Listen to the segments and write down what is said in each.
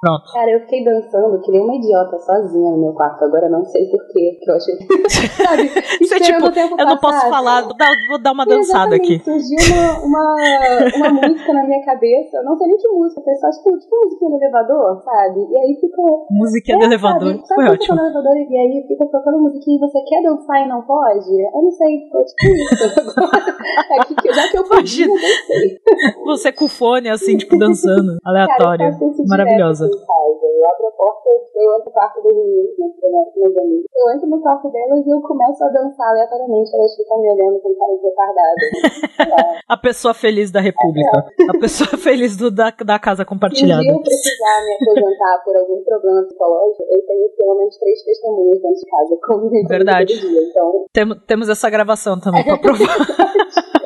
Pronto. Cara, eu fiquei dançando que nem uma idiota sozinha no meu quarto. Agora não sei porquê, que eu achei. Sabe? Você, tipo, o tempo eu não posso falar, vou dar, vou dar uma dançada Exatamente, aqui. Surgiu uma, uma, uma música na minha cabeça. Não sei nem que música, foi só tipo, tipo musiquinha no elevador, sabe? E aí ficou. Musiquinha do É, elevador. Sabe, Foi sabe ótimo. no elevador e aí fica tocando musiquinha e você quer dançar e não pode? Eu não sei, ficou tipo isso. é que, já que eu podia, eu dancei. Você com fone, assim, tipo, dançando. Cara, eu isso Maravilhosa. Direto aqui em casa. Eu abro a porta, eu entro no quarto das meninas, né, meus amigos. Eu entro no quarto delas e eu começo a dançar aleatoriamente. Elas ficam me olhando com cara de lá. A pessoa feliz da República. A pessoa feliz do, da, da casa Se compartilhada. dia eu precisar me aposentar por algum problema psicológico, eu tenho pelo menos três testemunhas dentro de casa comigo Verdade. dia. Então, Tem- temos essa gravação também pra provar.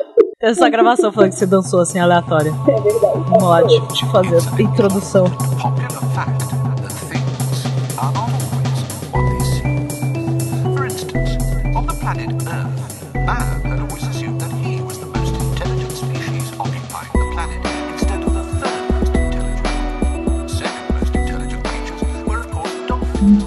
Essa gravação falando que você dançou assim, aleatória. é verdade. Vamos lá, deixa, deixa eu fazer a introdução. For instance, on the planet Earth, man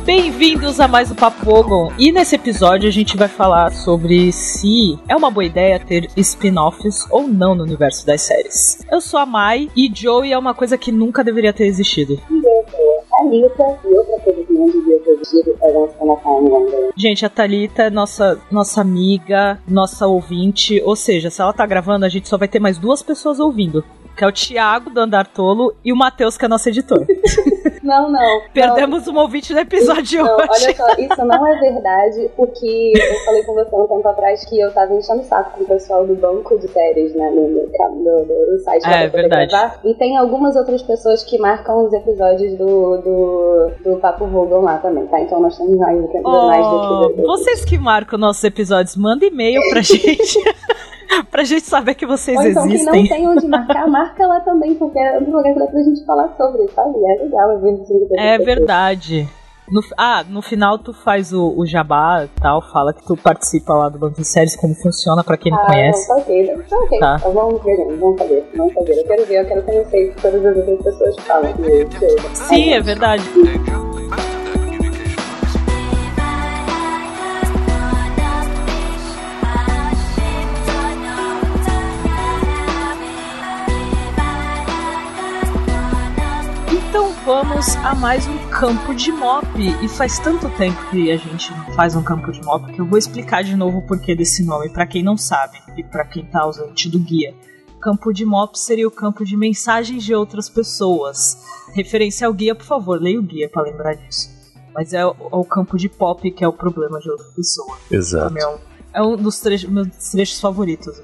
Bem-vindos a mais um Papo Ogon. E nesse episódio a gente vai falar sobre se é uma boa ideia ter spin-offs ou não no universo das séries. Eu sou a Mai e Joey é uma coisa que nunca deveria ter existido. A Anitta e outra coisa que não ter existido é a. Gente, a Thalita é nossa, nossa amiga, nossa ouvinte, ou seja, se ela tá gravando, a gente só vai ter mais duas pessoas ouvindo. Que é o Thiago do Andar Tolo e o Matheus, que é nosso editor. Não, não. Perdemos uma ouvinte no episódio de Não, hoje. olha só, isso não é verdade, porque eu falei com você um tempo atrás que eu tava enchendo o saco com o pessoal do banco de séries, né, no, no, no- no site É, pra verdade. gravar. E tem algumas outras pessoas que marcam os episódios do, do, do Papo Vogon lá também, tá? Então nós temos mais do que, mais Oh, do que... vocês que marcam nossos episódios, mandem e-mail pra gente. pra gente saber que vocês Ou então quem não existem. tem onde marcar, marca lá também, porque é um lugar que dá pra gente falar sobre, sabe? É legal, é verdade. É verdade. No, ah, no final tu faz o, o jabá e tal, fala que tu participa lá do Banco de Séries, como funciona pra quem não Ah, conhece. não, tá ok, tá ok. Tá. Então vamos ver, vamos fazer, vamos fazer. Eu quero ver, eu quero conhecer que todas as outras pessoas falam. Sim, é verdade. Então vamos a mais um campo de mop. E faz tanto tempo que a gente não faz um campo de mop que eu vou explicar de novo o porquê desse nome pra quem não sabe e pra quem tá ausente do guia. Campo de mop seria o campo de mensagens de outras pessoas. Referência ao guia, por favor, leia o guia pra lembrar disso. Mas é o, o campo de pop que é o problema de outra pessoa. Exato. É um, é um dos trechos, meus trechos favoritos.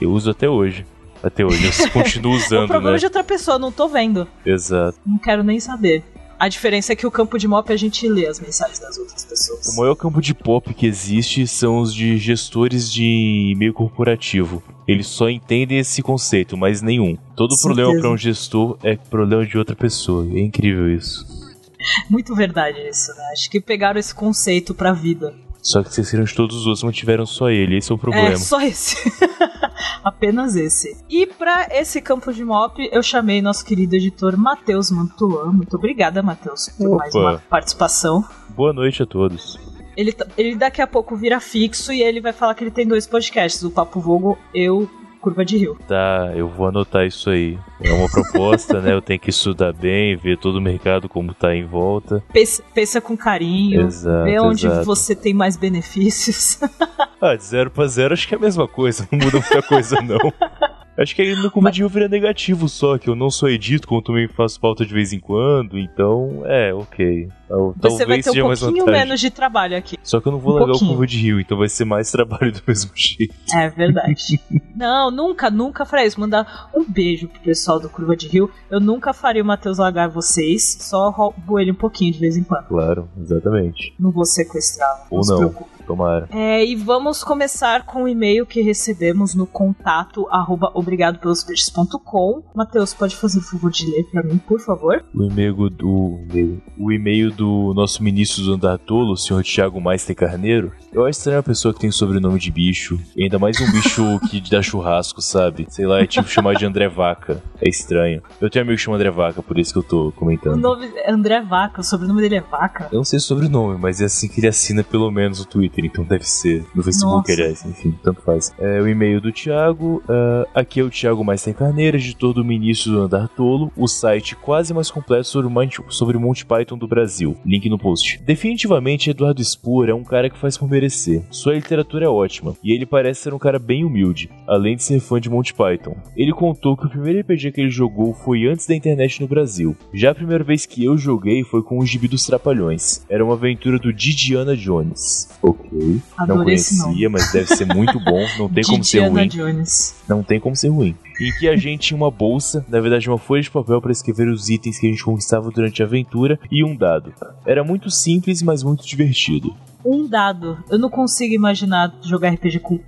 Eu uso até hoje. Até hoje. Eu continuo o usando, problema né? de outra pessoa, não tô vendo. Exato. Não quero nem saber. A diferença é que o campo de mop a gente lê as mensagens das outras pessoas. O maior campo de pop que existe são os de gestores de e-mail corporativo. Eles só entendem esse conceito, mas nenhum. Todo Certeza. problema para um gestor é problema de outra pessoa. É incrível isso. Muito verdade isso, né? Acho que pegaram esse conceito pra vida. Só que esqueceram de todos os outros, mantiveram só ele. Esse é o problema. É, só esse. Apenas esse. E pra esse campo de mop, eu chamei nosso querido editor Matheus Mantuan. Muito obrigada, Matheus, por mais Opa. uma participação. Boa noite a todos. Ele, tá- ele daqui a pouco vira fixo e ele vai falar que ele tem dois podcasts, o Papo Vogo e o Curva de Rio. Tá, eu vou anotar isso aí. É uma proposta, né? Eu tenho que estudar bem, ver todo o mercado como tá em volta. Pensa, pensa com carinho, Exato, vê onde exato. você tem mais benefícios. Ah, de zero pra zero acho que é a mesma coisa, não muda muita coisa não. Acho que aí no Curva de Rio vira negativo só, que eu não sou edito, como também faço pauta de vez em quando, então é, ok. Tal- Você vai Talvez ter um pouquinho menos de trabalho aqui. Só que eu não vou um largar pouquinho. o Curva de Rio, então vai ser mais trabalho do mesmo jeito. É verdade. não, nunca, nunca farei isso. Mandar um beijo pro pessoal do Curva de Rio. Eu nunca faria o Matheus largar vocês, só roubo ele um pouquinho de vez em quando. Claro, exatamente. Não vou sequestrá-lo. Ou se não. preocupe. Tomara. É, e vamos começar com o e-mail que recebemos no contato arroba obrigadopelospeixes.com. Matheus, pode fazer o favor de ler pra mim, por favor? O e-mail do. O e-mail do nosso ministro do Andar Tolo, o senhor Thiago Meister Carneiro. Eu acho estranho a pessoa que tem sobrenome de bicho. E ainda mais um bicho que dá churrasco, sabe? Sei lá, é tipo chamar de André Vaca. É estranho. Eu tenho um amigo que chama André Vaca, por isso que eu tô O comentando. nome é André Vaca, o sobrenome dele é Vaca. Eu não sei o sobrenome, mas é assim que ele assina pelo menos o Twitter, então deve ser. No Facebook, Nossa. aliás, enfim, tanto faz. É, o e-mail do Thiago. ah, aqui é o Thiago Meister Carneiro, editor do Ministro do Andar Tolo, o site quase mais completo sobre o Monty, sobre o Monty Python do Brasil. Link no post. Definitivamente, Eduardo Spor é um cara que faz por merecer. Sua literatura é ótima, e ele parece ser um cara bem humilde, além de ser fã de Monty Python. Ele contou que o primeiro RPG que ele jogou foi antes da internet no Brasil. Já a primeira vez que eu joguei foi com o Gibi dos Trapalhões. Era uma aventura do Didiana Jones. Ok. Não Adorei nome. conhecia, mas deve ser muito bom. Não tem como ser ruim. Jones. Não tem como ser ruim. Em que a gente tinha uma bolsa, na verdade uma folha de papel para escrever os itens que a gente conquistava durante a aventura e um dado. Era muito simples, mas muito divertido. Um dado. Eu não consigo imaginar jogar RPG com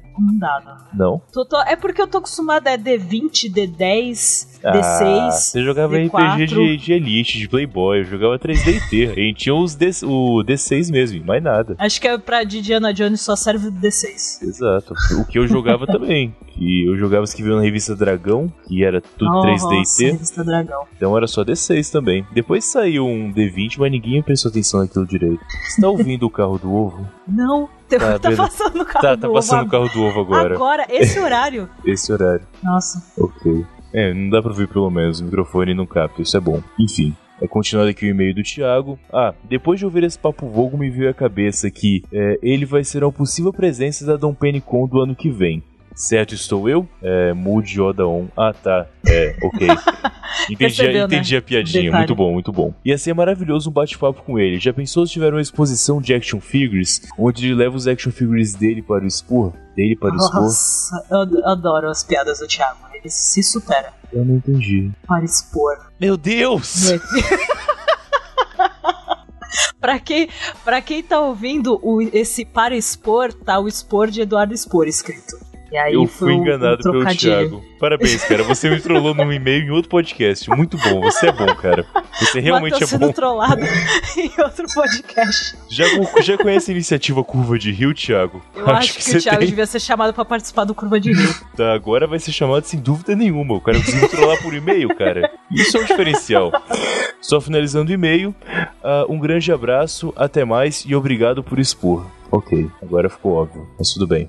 Não? Tô- tô- é porque eu tô acostumada a D20, D10, Ah, D6. você jogava D4. RPG de, de Elite, de Playboy, eu jogava 3DT. A gente tinha os D, o D6 mesmo, e mais nada. Acho que é pra Didiana Jones só serve o D6. Exato. O que eu jogava também. Que eu jogava os que viam na revista Dragão, que era tudo Nossa, 3DT. Revista Dragão. Então era só D6 também. Depois saiu um D20, mas ninguém prestou atenção naquilo direito. Você tá ouvindo o carro do ovo? Não, tá, Tá, tá beleza. passando o carro Tá, do tá ovo passando o carro do ovo agora. Agora, esse horário. Esse horário. Nossa. Ok. É, não dá pra ouvir pelo menos, o microfone não capta, isso é bom. Enfim. É continuando aqui o e-mail do Thiago. Ah, depois de ouvir esse papo vogo, me veio à cabeça que é, ele vai ser uma possível presença da Dom Pennycon do ano que vem. Certo, estou eu? É, Mood Yoda On. Ah, tá. É, ok. Entendi, Percebeu, né? entendi a piadinha. Detalhe. Muito bom, muito bom. Ia ser maravilhoso um bate-papo com ele. Já pensou se tiver uma exposição de action figures, onde ele leva os action figures dele para o expor? Dele para o expor? Nossa, eu ad- adoro as piadas do Thiago. Ele se supera Eu não entendi. para expor. Meu Deus! pra, quem, pra quem tá ouvindo o, esse para expor, tá o expor de Eduardo Expor escrito. Eu fui enganado pelo trocadilho. Thiago. Parabéns, cara. Você me trollou num e-mail em outro podcast. Muito bom. Você é bom, cara. Você realmente Matheus é sendo bom. trollado em outro podcast. Já, já conhece a iniciativa Curva de Rio, Thiago? Eu acho, que, você o Thiago tem. devia ser chamado pra participar do Curva de Rio. Tá, agora vai ser chamado sem dúvida nenhuma. O cara me trollar por e-mail, cara. Isso é um diferencial. Só finalizando o e-mail. ah, um grande abraço, até mais e obrigado por expor. Ok, agora ficou óbvio, mas tudo bem.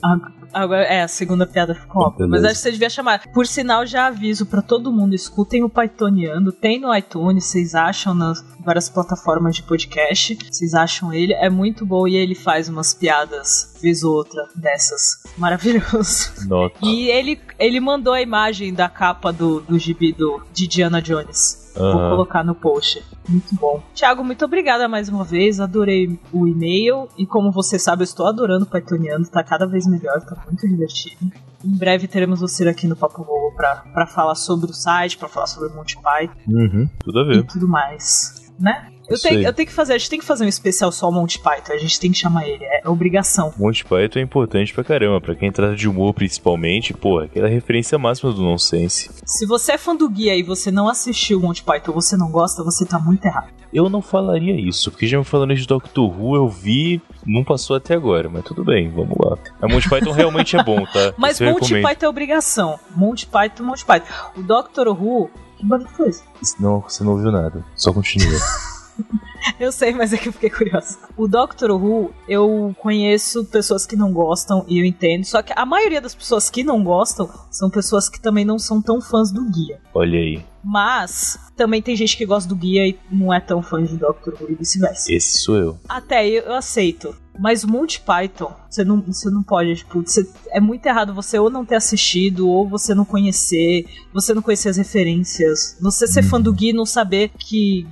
Agora, é, a segunda piada ficou óbvia. Mas acho que você devia chamar. Por sinal, já aviso pra todo mundo: escutem o Pythoniano. Tem no iTunes, vocês acham nas várias plataformas de podcast. Vocês acham ele. É muito bom e ele faz umas piadas, vez ou outra, dessas. Maravilhoso. Nota. E ele, ele mandou a imagem da capa do, do gibi do, de Diana Jones. Vou Aham. colocar no post. Muito bom. Tiago, muito obrigada mais uma vez. Adorei o e-mail. E como você sabe, eu estou adorando o Pythoniano. Tá cada vez melhor, tá muito divertido. Em breve teremos você aqui no Papo Vogo pra, pra falar sobre o site, pra falar sobre o Monty Python Uhum, tudo a e ver. tudo mais. Né? Eu tenho, eu tenho que fazer, a gente tem que fazer um especial só Monty Python. A gente tem que chamar ele. É obrigação. Monty Python é importante pra caramba. Pra quem trata de humor, principalmente, pô, aquela referência máxima do nonsense. Se você é fã do guia e você não assistiu o Monty Python, você não gosta, você tá muito errado. Eu não falaria isso, porque já me falando de Doctor Who, eu vi, não passou até agora, mas tudo bem, vamos lá. A Monty Python realmente é bom, tá? Mas Monty recomendo. Python é obrigação. Monty Python, Monty Python. O Doctor Who. Que barulho foi esse? Não, você não ouviu nada, só continua. Eu sei, mas é que eu fiquei curiosa. O Doctor Who, eu conheço pessoas que não gostam e eu entendo. Só que a maioria das pessoas que não gostam são pessoas que também não são tão fãs do guia. Olha aí, Mas também tem gente que gosta do guia e não é tão fã de Doctor Who e vice-versa. esse sou eu. Até eu, eu aceito. Mas Monty Python, você não, você não pode, tipo, você- é muito errado você ou não ter assistido, ou você não conhecer, você não conhecer as referências, você ser fã do Gui e não saber que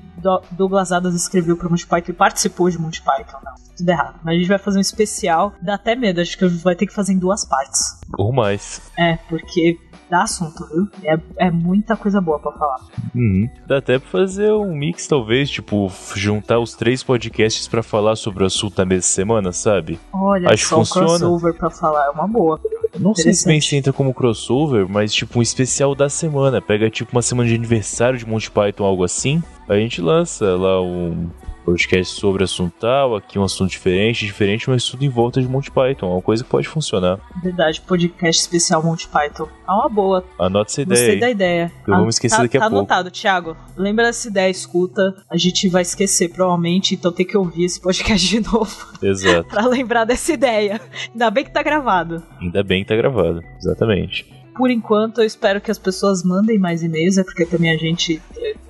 Douglas Adams escreveu pro Monty Python e participou de Monty Python, não. Tudo errado. Mas a gente vai fazer um especial, dá até medo, acho que vai ter que fazer em duas partes. Ou mais. É, porque dá assunto, viu? É, é muita coisa boa pra falar. Uhum. Dá até pra fazer um mix, talvez, tipo, juntar os três podcasts pra falar sobre o assunto da mesma semana, sabe? Olha, Acho que só um funciona. crossover pra falar é uma boa. Não sei se bem se entra como crossover, mas tipo um especial da semana. Pega tipo uma semana de aniversário de Monty Python, algo assim. A gente lança lá um podcast sobre assunto tal, aqui um assunto diferente, diferente, mas tudo em volta de Monty Python. É uma coisa que pode funcionar. Verdade, podcast especial Monty Python. É uma boa. Anota essa ideia. Gostei da ideia. Eu vou me esquecer tá, daqui a tá pouco. anotado, Thiago. Lembra dessa ideia, escuta. A gente vai esquecer, provavelmente, então tem que ouvir esse podcast de novo Exato. pra lembrar dessa ideia. Ainda bem que tá gravado. Ainda bem que tá gravado. Exatamente. Por enquanto, eu espero que as pessoas mandem mais e-mails, é porque também a gente.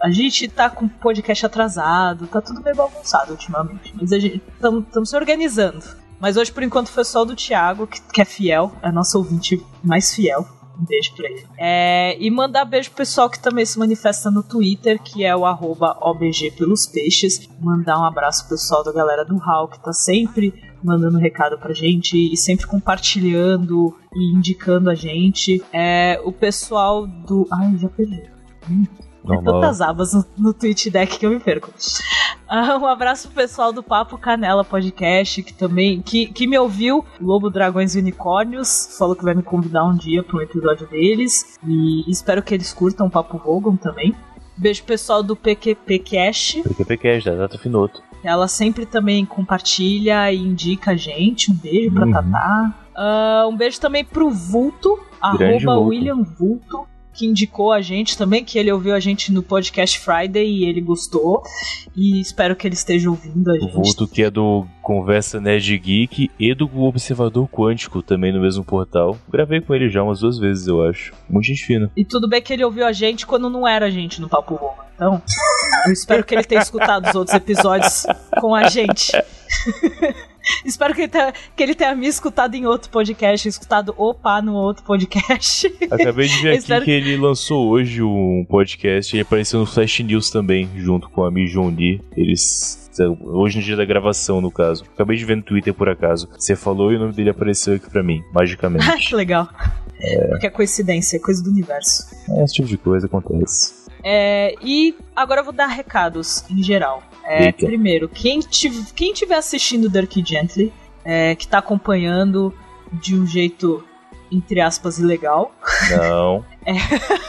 A gente tá com podcast atrasado, tá tudo meio bagunçado ultimamente. Mas a gente. Estamos se organizando. Mas hoje, por enquanto, foi só o do Thiago, que, que é fiel, é nosso ouvinte mais fiel. Um beijo pra ele. É, e mandar beijo pro pessoal que também se manifesta no Twitter, que é o arroba OBG pelos peixes. Mandar um abraço pro pessoal da galera do HAL, que tá sempre mandando recado pra gente e sempre compartilhando e indicando a gente. É, o pessoal do. Ai, já perdi. Hum, É Normal. tantas abas no, no Twitch Deck que eu me perco. Ah, um abraço pro pessoal do Papo Canela Podcast, que também que, que me ouviu, Lobo Dragões e Unicórnios, falou que vai me convidar um dia para um episódio deles. E espero que eles curtam o Papo Vogon também. Beijo pessoal do PQP Cash, PQPcast, da Data Finoto. ela sempre também compartilha e indica a gente. Um beijo pra Uhum. Tatá. Ah, um beijo também pro Vulto, Grande arroba Vulto. William Vulto, que indicou a gente também, que ele ouviu a gente no podcast Friday e ele gostou. E espero que ele esteja ouvindo a O gente. Vulto que é do Conversa Nerd Geek e do Observador Quântico, também no mesmo portal. Gravei com ele já umas duas vezes, eu acho. Muito gente fina. E tudo bem que ele ouviu a gente quando não era a gente no Papo Roma. Então, eu espero que ele tenha escutado os outros episódios com a gente. espero que ele, tenha, que ele tenha me escutado em outro podcast, escutado opa no outro podcast. Acabei de ver aqui espero- que ele lançou hoje um podcast. Ele apareceu no Flash News também, junto com a Mi João Lee. Eles. Hoje no dia da gravação, no caso. Acabei de ver no Twitter por acaso. Você falou e o nome dele apareceu aqui pra mim, magicamente. que legal. Porque é coincidência, é coisa do universo. É, esse tipo de coisa acontece. É, e agora eu vou dar recados em geral. É, primeiro, quem, tiv- quem tiver assistindo Dirk Gently, é, que tá acompanhando de um jeito, entre aspas, ilegal, Não.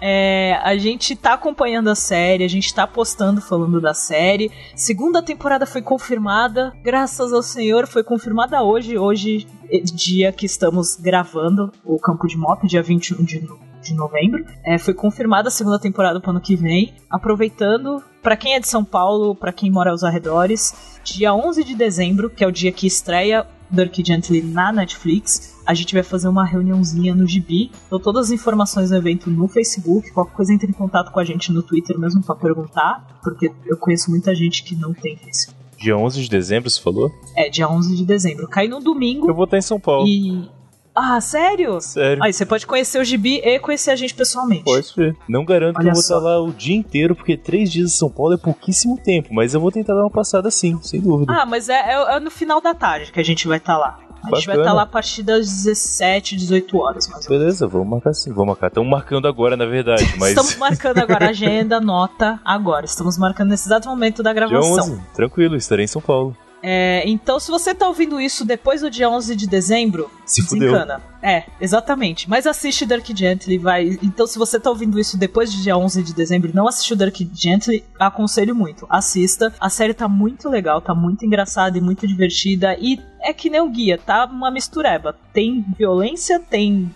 É, a gente tá acompanhando a série, a gente tá postando falando da série. Segunda temporada foi confirmada, graças ao Senhor, foi confirmada hoje. Hoje, é dia que estamos gravando o Campo de Mop, dia 21 de, no- de novembro. É, foi confirmada a segunda temporada pro ano que vem. Aproveitando, pra quem é de São Paulo, pra quem mora aos arredores, dia 11 de dezembro, que é o dia que estreia Dirk Gently na Netflix, a gente vai fazer uma reuniãozinha no Gibi. Então todas as informações do evento no Facebook, qualquer coisa entre em contato com a gente no Twitter mesmo pra perguntar, porque eu conheço muita gente que não tem Facebook. Dia 11 de dezembro, você falou? É, dia 11 de dezembro. Cai no domingo Eu vou estar em São Paulo. e... Ah, sério? Sério. Aí você pode conhecer o Gibi e conhecer a gente pessoalmente. Pode ser. Não garanto que Olha eu vou só. estar lá o dia inteiro, porque três dias em São Paulo é pouquíssimo tempo, mas eu vou tentar dar uma passada sim, sem dúvida. Ah, mas é, é- é no final da tarde que a gente vai estar lá. A gente vai estar lá a partir das 17, 18 horas, mais. Beleza, vamos marcar sim, vamos marcar. Estamos marcando agora, na verdade, mas. Estamos marcando agora a agenda, nota agora. Estamos marcando nesse exato momento da Dia gravação. 11, tranquilo, estarei em São Paulo. É, então, se você tá ouvindo isso depois do dia 11 de dezembro, Se fudeu. desencana. É, exatamente. Mas assiste Dirk Gently, vai. Então, se você tá ouvindo isso depois do dia 11 de dezembro, e não assistiu Dirk Gently, aconselho muito. Assista. A série tá muito legal, tá muito engraçada e muito divertida. E é que nem o guia, tá uma mistureba. Tem violência, tem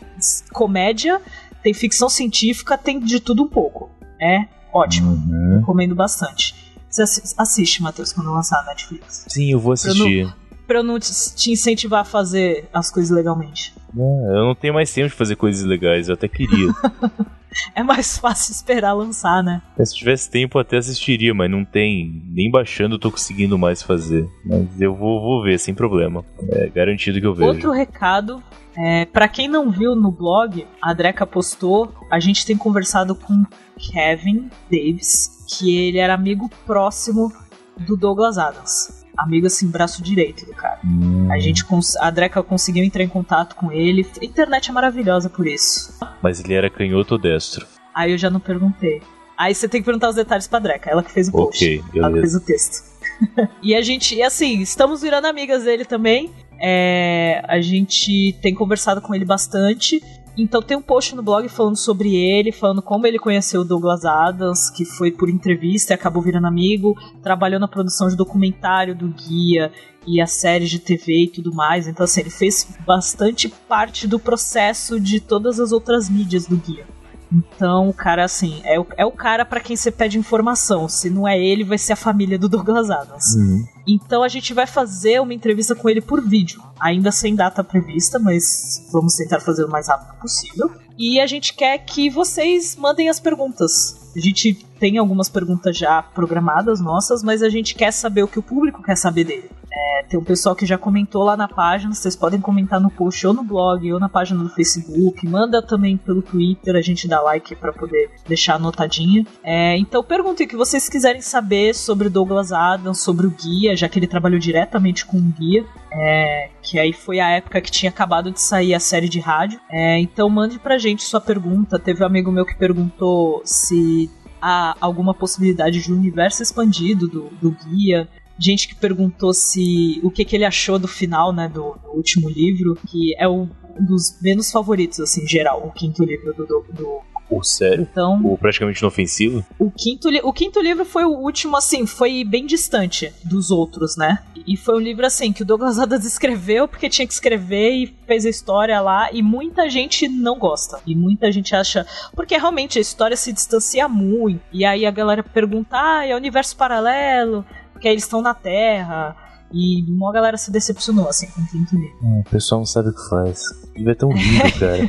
comédia, tem ficção científica, tem de tudo um pouco. É ótimo. Uhum. Recomendo bastante. Você assi- assiste, Matheus, quando lançar na Netflix. Sim, eu vou assistir. Pra eu não te, te incentivar a fazer as coisas legalmente. É, eu não tenho mais tempo de fazer coisas legais, eu até queria. É mais fácil esperar lançar, né? Se tivesse tempo, eu até assistiria, mas não tem. Nem baixando eu tô conseguindo mais fazer. Mas eu vou, vou ver, sem problema. É garantido que eu vejo. Outro recado. É, para quem não viu no blog, a Dreca postou. A gente tem conversado com Kevin Davis, que ele era amigo próximo do Douglas Adams. amigo assim, braço direito do cara. Hum. A gente a Dreca conseguiu entrar em contato com ele. A internet é maravilhosa por isso. Mas ele era canhoto ou destro? Aí eu já não perguntei. Aí você tem que perguntar os detalhes pra Dreca, ela que fez o post. Ok, Ela que fez o texto. e a gente, e assim, estamos virando amigas dele também. É, a gente tem conversado com ele bastante. Então tem um post no blog falando sobre ele, falando como ele conheceu o Douglas Adams, que foi por entrevista e acabou virando amigo, trabalhou na produção de documentário do Guia e a série de TV e tudo mais. Então assim, ele fez bastante parte do processo de todas as outras mídias do Guia. Então, o cara, assim, é o, é o cara pra quem você pede informação. Se não é ele, vai ser a família do Douglas Adams. Uhum. Então, a gente vai fazer uma entrevista com ele por vídeo. Ainda sem data prevista, mas vamos tentar fazer o mais rápido possível. E a gente quer que vocês mandem as perguntas. A gente tem algumas perguntas já programadas nossas, mas a gente quer saber o que o público quer saber dele. É, tem um pessoal que já comentou lá na página, vocês podem comentar no post ou no blog ou na página do Facebook, manda também pelo Twitter, a gente dá like para poder deixar anotadinha. É, então perguntem o que vocês quiserem saber sobre Douglas Adams, sobre o guia, já que ele trabalhou diretamente com o guia. É, que aí foi a época que tinha acabado de sair a série de rádio. É, então mande pra gente sua pergunta. Teve um amigo meu que perguntou se há alguma possibilidade de universo expandido do, do guia gente que perguntou se o que, que ele achou do final, né, do, do último livro, que é o, um dos menos favoritos, assim, geral, o quinto livro do. do, do- Pô, sério? Então, Ou praticamente inofensivo? o quinto, o quinto livro foi o último, assim, foi bem distante dos outros, né? E foi um livro, assim, que o Douglas Adams escreveu porque tinha que escrever e fez a história lá, e muita gente não gosta. E muita gente acha. Porque realmente a história se distancia muito. E aí a galera pergunta: ah, é universo paralelo, porque aí eles estão na Terra. E uma galera se decepcionou, assim, com o quinto livro. o pessoal não sabe o que faz. Ele é tão lindo, cara.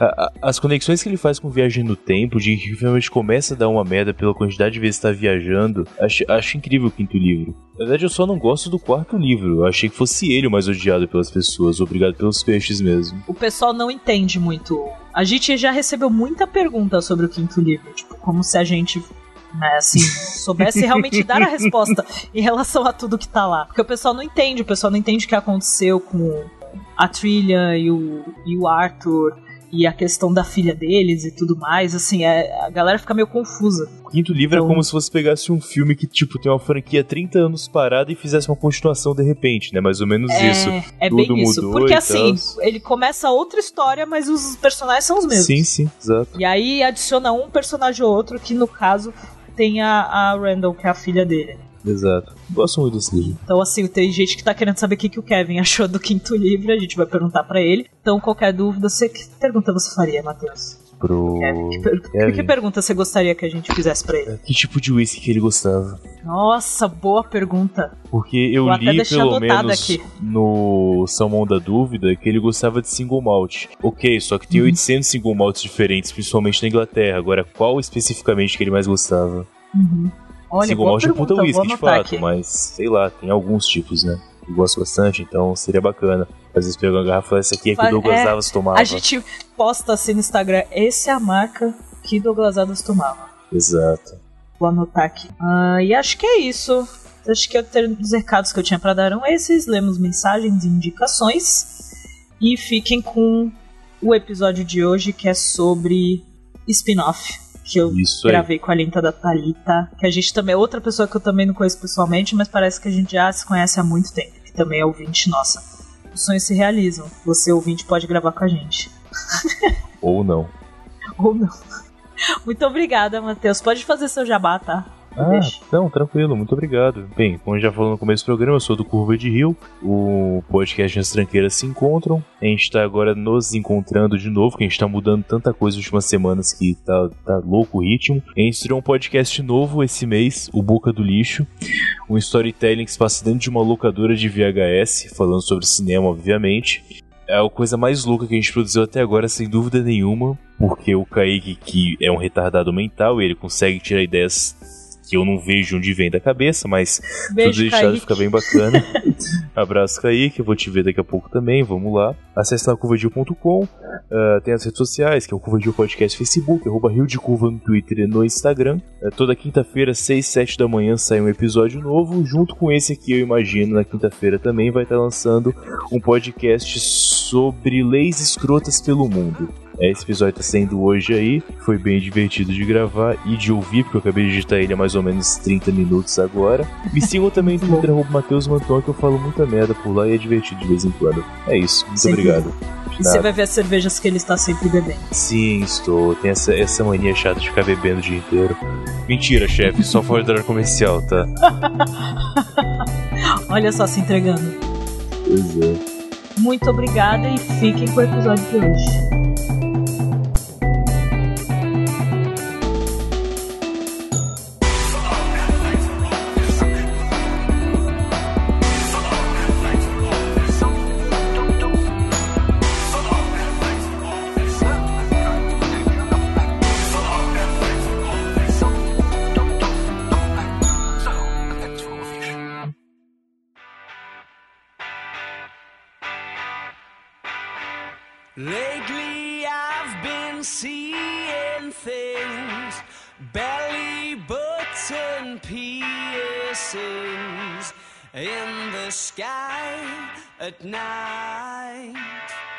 A- a- As conexões que ele faz com viagem no tempo, de que finalmente começa a dar uma merda pela quantidade de vezes que tá viajando, acho, acho incrível o quinto livro. Na verdade, eu só não gosto do quarto livro. Eu achei que fosse ele o mais odiado pelas pessoas. Obrigado pelos peixes mesmo. o pessoal não entende muito. A gente já recebeu muita pergunta sobre o quinto livro, tipo, como se a gente, né, assim, soubesse realmente dar a resposta em relação a tudo que tá lá. Porque o pessoal não entende, o pessoal não entende o que aconteceu com a Trilha e o, e o Arthur e a questão da filha deles e tudo mais, assim, é, a galera fica meio confusa. O quinto livro Então- é como se você pegasse um filme que, tipo, tem uma franquia há 30 anos parada e fizesse uma continuação de repente, né? Mais ou menos isso. É, é Tudo bem isso. mudou Porque assim, ele começa outra história, mas os personagens são os mesmos. Sim, sim, exato. E aí adiciona um personagem ou outro, que no caso tem a, a Randall, que é a filha dele. Exato. Gosto muito desse livro. Então, assim, tem gente que tá querendo saber o que, que o Kevin achou do quinto livro, a gente vai perguntar pra ele. Então, qualquer dúvida, você, que pergunta você faria, Matheus? Pro. Kevin, que, per- Kevin. que pergunta você gostaria que a gente fizesse pra ele? Que tipo de whisky que ele gostava? Nossa, boa pergunta. Porque eu Vou li pelo menos aqui. no Salmão da Dúvida que ele gostava de single malt. Ok, só que tem Uhum. 800 single malts diferentes, principalmente na Inglaterra. Agora, qual especificamente que ele mais gostava? Uhum. Olha, single malt é puta whisky de fato, aqui. mas sei lá, tem alguns tipos, né? Eu gosto bastante, então seria bacana. Às vezes pegar uma garrafa essa aqui é que o Douglas é, Adams tomava. A gente posta assim no Instagram, essa é a marca que Douglas Adams tomava. Exato. Vou anotar aqui. Ah, e acho que é isso. Acho que os recados que eu tinha pra dar eram esses. Lemos mensagens e indicações. E fiquem com o episódio de hoje que é sobre spin-off. Que eu Isso aí. gravei com a Linta da Thalita. Que a gente também é outra pessoa que eu também não conheço pessoalmente, mas parece que a gente já se conhece há muito tempo. Também é ouvinte nossa. Os sonhos se realizam. Você, ouvinte, pode gravar com a gente. Ou não. Ou não. Muito obrigada, Matheus. Pode fazer seu jabá, tá? Ah, não, tranquilo, muito obrigado. Bem, como já falou no começo do programa, eu sou do Curva de Rio, o podcast as tranqueiras se encontram. A gente tá agora nos encontrando de novo, que a gente tá mudando tanta coisa nas últimas semanas que tá, tá louco o ritmo. A gente estreou um podcast novo esse mês, o Boca do Lixo, um storytelling que se passa dentro de uma locadora de VHS, falando sobre cinema, obviamente. É a coisa mais louca que a gente produziu até agora, sem dúvida nenhuma, porque o Kaique, que é um retardado mental, ele consegue tirar ideias que eu não vejo onde vem da cabeça, mas Beijo, tudo deixado fica bem bacana. Abraço, Kaique, eu vou te ver daqui a pouco também, vamos lá. Acesse lá curvadil.com, ah, tem as redes sociais, que é o Curvadil Podcast Facebook, arroba Rio de Curva no Twitter e no Instagram. Ah, toda quinta-feira, 6, 7 da manhã, sai um episódio novo. Junto com esse aqui, eu imagino, na quinta-feira também vai estar lançando um podcast sobre leis escrotas pelo mundo. Esse episódio tá saindo hoje aí, foi bem divertido de gravar e de ouvir, porque eu acabei de digitar ele há mais ou menos 30 minutos agora. Me sigam também no Twitter, Matheus Manton, que eu falo muita merda por lá e é divertido de vez em quando. É isso, muito Sempre. obrigado. E você vai ver as cervejas que ele está sempre bebendo. Sim, estou. Tem essa, essa mania chata de ficar bebendo o dia inteiro. Mentira, chefe, só foi horário comercial, tá? Olha só, se entregando. Pois é. Muito obrigada e fiquem com o episódio de hoje. In the sky at night.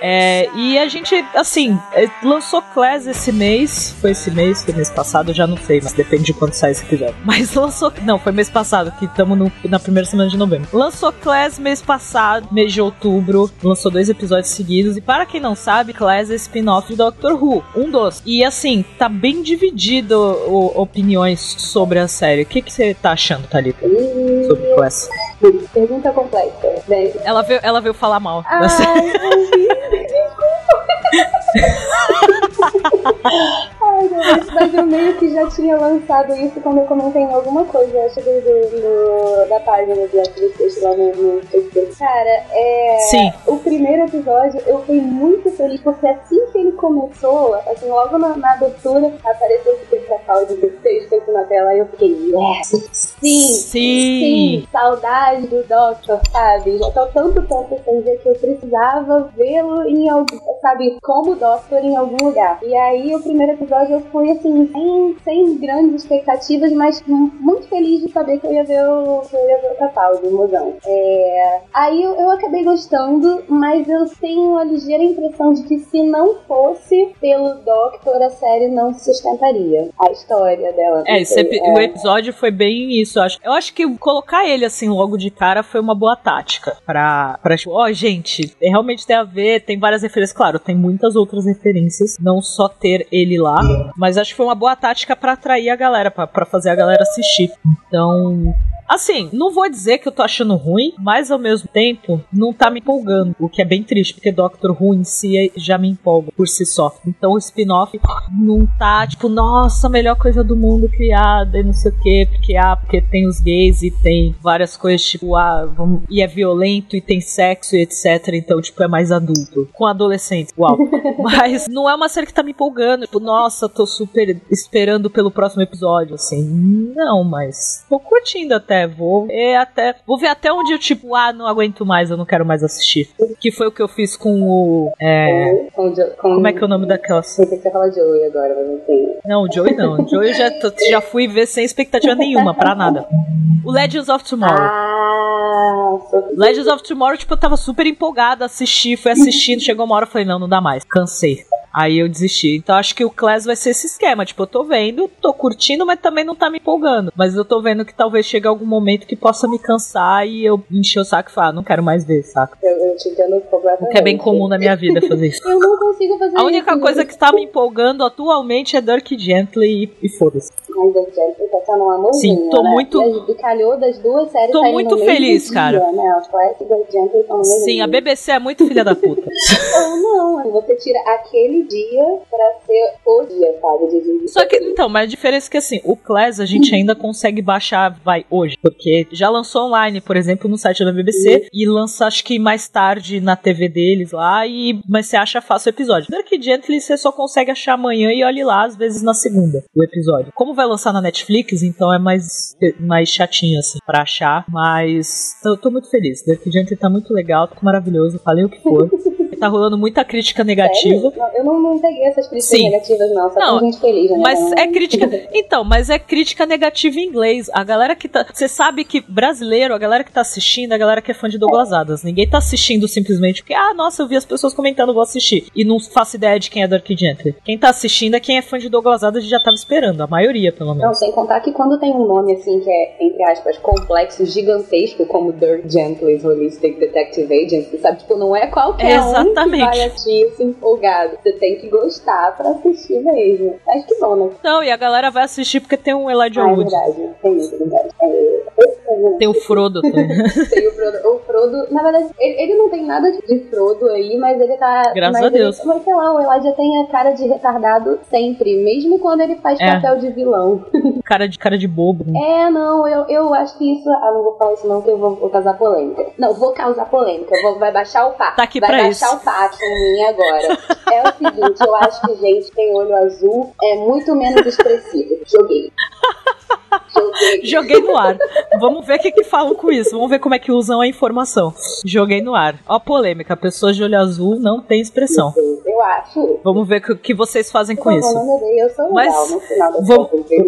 É, e a gente, assim, é, lançou Class esse mês. Foi esse mês, foi mês passado, já não sei, mas depende de quando sai esse episódio. Mas lançou. Não, foi mês passado, que estamos na primeira semana de novembro. Lançou Class mês passado, mês de outubro. Lançou dois episódios seguidos. E para quem não sabe, Class é spin-off de Doctor Who. Um dos. E assim, tá bem dividido o- opiniões sobre a série. O que, você tá achando, Thalita? Sobre Class? Pergunta complexa. Bem, Ela veio, ela veio falar mal. Ai, série. eu vi. Ai, Deus, mas eu meio que já tinha lançado isso quando eu comentei em alguma coisa, acho que do, do- da página do Netflix lá no, no Facebook. Cara, é. Sim. O primeiro episódio eu fui muito feliz, porque assim que ele começou, assim, logo na, na abertura, apareceu o Super de do texto aqui na tela e eu fiquei, yes! Sim! Sim. saudade do Doctor, sabe? Já tô tanto tempo sem ver que eu precisava vê-lo em algum, sabe, como Doctor em algum lugar. E aí o primeiro episódio eu fui assim, sem, sem grandes expectativas, mas mu- muito feliz de saber que eu ia ver o, que eu ia ver o Capaldi, o Mozão. É... Aí eu, eu acabei gostando, mas eu tenho a ligeira impressão de que se não fosse pelo Doctor, a série não se sustentaria. A história dela. É, esse epi- é. o episódio foi bem isso. Eu acho, eu acho que colocar ele assim logo de cara foi uma boa tática. Pra, pra tipo, ó, gente, realmente tem a ver, tem várias referências. Claro, tem muitas outras referências, não só ter ele lá, mas acho que foi uma boa tática pra atrair a galera, pra fazer a galera assistir. Então. Assim, não vou dizer que eu tô achando ruim, mas ao mesmo tempo não tá me empolgando. O que é bem triste, porque Doctor Who em si já me empolga por si só. Então o spin-off não tá, tipo, nossa, melhor coisa do mundo criada e não sei o quê, porque ah, porque tem os gays e tem várias coisas, tipo, ah, vamos, e é violento e tem sexo e etc. Então, tipo, é mais adulto. Com adolescentes, uau. Mas não é uma série que tá me empolgando, tipo, nossa, tô super esperando pelo próximo episódio, assim. Não, mas tô curtindo até, vou ver até, vou ver até onde eu, tipo, ah, não aguento mais, eu não quero mais assistir. Que foi o que eu fiz com o. É, Com, com, com, como é que é o nome daquela Sei que você fala Joey agora, mas não sei. não, o Joey não. O Joey eu já, já fui ver sem expectativa nenhuma, pra nada. O Legends of Tomorrow. Ah, Legends of Tomorrow, tipo, eu tava super empolgada, assisti, fui assistindo, chegou uma hora eu falei, não, não dá mais, cansei. Aí eu desisti. Então acho que o Class vai ser esse esquema. Tipo, eu tô vendo, tô curtindo, mas também não tá me empolgando. Mas eu tô vendo que talvez chegue algum momento que possa me cansar e eu encher o saco e falar, ah, não quero mais ver, saca? eu, eu te entendo completamente. O que é bem comum na minha vida fazer isso. Eu não consigo fazer A única isso. coisa que tá me empolgando atualmente é Dirk Gently e, e foda-se. Mas a gente tá sendo um amorzinho, Sim, tô né? muito- E calhou das duas séries Tô muito feliz, dia, cara. Né? A a Sim, a dia. BBC é muito filha da puta. Então, não, você tira aquele dia pra ser o dia, sabe? De, de, Só que, então, mas a diferença é que assim, o Class a gente ainda consegue baixar, vai, hoje. Porque já lançou online, por exemplo, no site da BBC, e lança acho que mais tarde na TV deles lá, e mas você acha fácil o episódio. Dark Gently você só consegue achar amanhã e olhe lá, às vezes na segunda, o episódio. Como vai lançar na Netflix, então é mais, mais chatinho, assim, pra achar. Mas eu tô muito feliz. Dark Gently tá muito legal, tá maravilhoso, falei o que for. tá rolando muita crítica negativa. Sério? Não, Eu não, não peguei essas críticas Sim. negativas, não. Só Não, gente feliz, né? Mas é crítica. Então, mas é crítica negativa em inglês. A galera que tá. Você sabe que brasileiro, a galera que tá assistindo, a galera que é fã de Douglas Adams. Ninguém tá assistindo simplesmente porque, ah, nossa, eu vi as pessoas comentando, vou assistir. E não faço ideia de quem é Dark Gently. Quem tá assistindo é quem é fã de Douglas Adams e já tava esperando. A maioria, pelo Não, menos. sem contar que quando tem um nome assim que é, entre aspas, complexo, gigantesco, como Dirk Gently's Holistic Detective Agency, sabe? Tipo, não é qualquer um que Exatamente. vai assistir empolgado. Você tem que gostar pra assistir mesmo. Acho que bom, né? Não, e a galera vai assistir porque tem um Elijah Ah, é Wood. verdade. Tem isso, é verdade. É, Tem o Frodo também. tem o Frodo. O Frodo, na verdade, ele, ele não tem nada de Frodo aí, mas ele tá. Graças a Deus. Ele, mas sei lá, o Elijah tem a cara de retardado sempre, mesmo quando ele faz É. papel de vilão. cara de cara de bobo. né? É, não, eu, eu acho que isso. Ah, não vou falar isso não, que eu vou, vou causar polêmica. Não, vou causar polêmica. Vou, vai baixar o pato. Tá aqui vai pra isso. O pato em mim agora. é o seguinte, eu acho que gente que tem olho azul é muito menos expressivo. Joguei. Joguei. Joguei no ar. Vamos ver o que, que falam com isso. Vamos ver como é que usam a informação. Joguei no ar. Ó, a polêmica. Pessoas de olho azul não tem expressão. Eu acho. Vamos ver o que- que vocês fazem com Eu isso. não odeio, eu sou Mas legal no final das vamos- contas.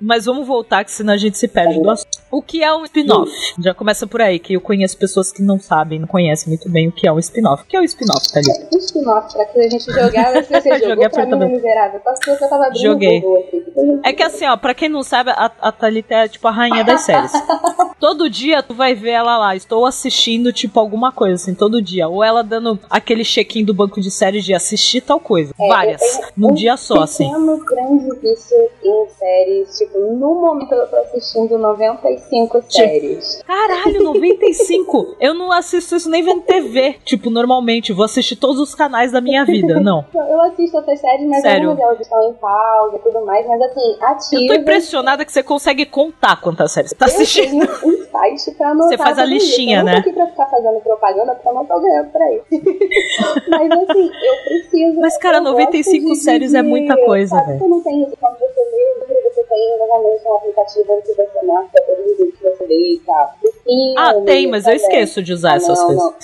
Mas vamos voltar, que senão a gente se perde do assunto. O que é um spin-off? Já começa por aí, que eu conheço pessoas que não sabem, não conhecem muito bem o que é um spin-off. O que é um spin-off, Thalita? Um spin-off pra que a gente jogar, mas que você Joguei pra mim, absolutamente. miserável. Só porque eu tava abrindo Joguei. Google aqui. que É que assim, ó, pra quem não sabe, a, a Thalita é tipo a rainha das séries. todo dia tu vai ver ela lá, estou assistindo tipo alguma coisa, assim, todo dia. Ou ela dando aquele check-in do banco de séries de assistir tal coisa. É, Várias. eu tenho Num um dia só, assim. pequeno grande vício em séries. Tipo, no momento eu tô assistindo 95 séries. Caralho, 95! Eu não assisto isso nem vendo TV. Tipo, normalmente, vou assistir todos os canais da minha vida. Não. Eu assisto outras séries, mas Sério? algumas estão em pausa e tudo mais. Mas assim, ativa. Eu tô impressionada que você consegue contar quantas séries você tá assistindo. Eu tenho um site pra anotar. Você faz a isso. listinha, eu não né? tô aqui pra ficar fazendo propaganda porque eu não tô ganhando pra isso. Mas assim, eu preciso. Mas, cara, eu gosto 95 de- séries é muita coisa, sabe, velho. Você não tem isso quando você lê, você tem normalmente um aplicativo que você marca todos os vídeos que você lê e tal. E Ah, tem, mas eu também. esqueço de usar Ah, essas não, coisas. Não.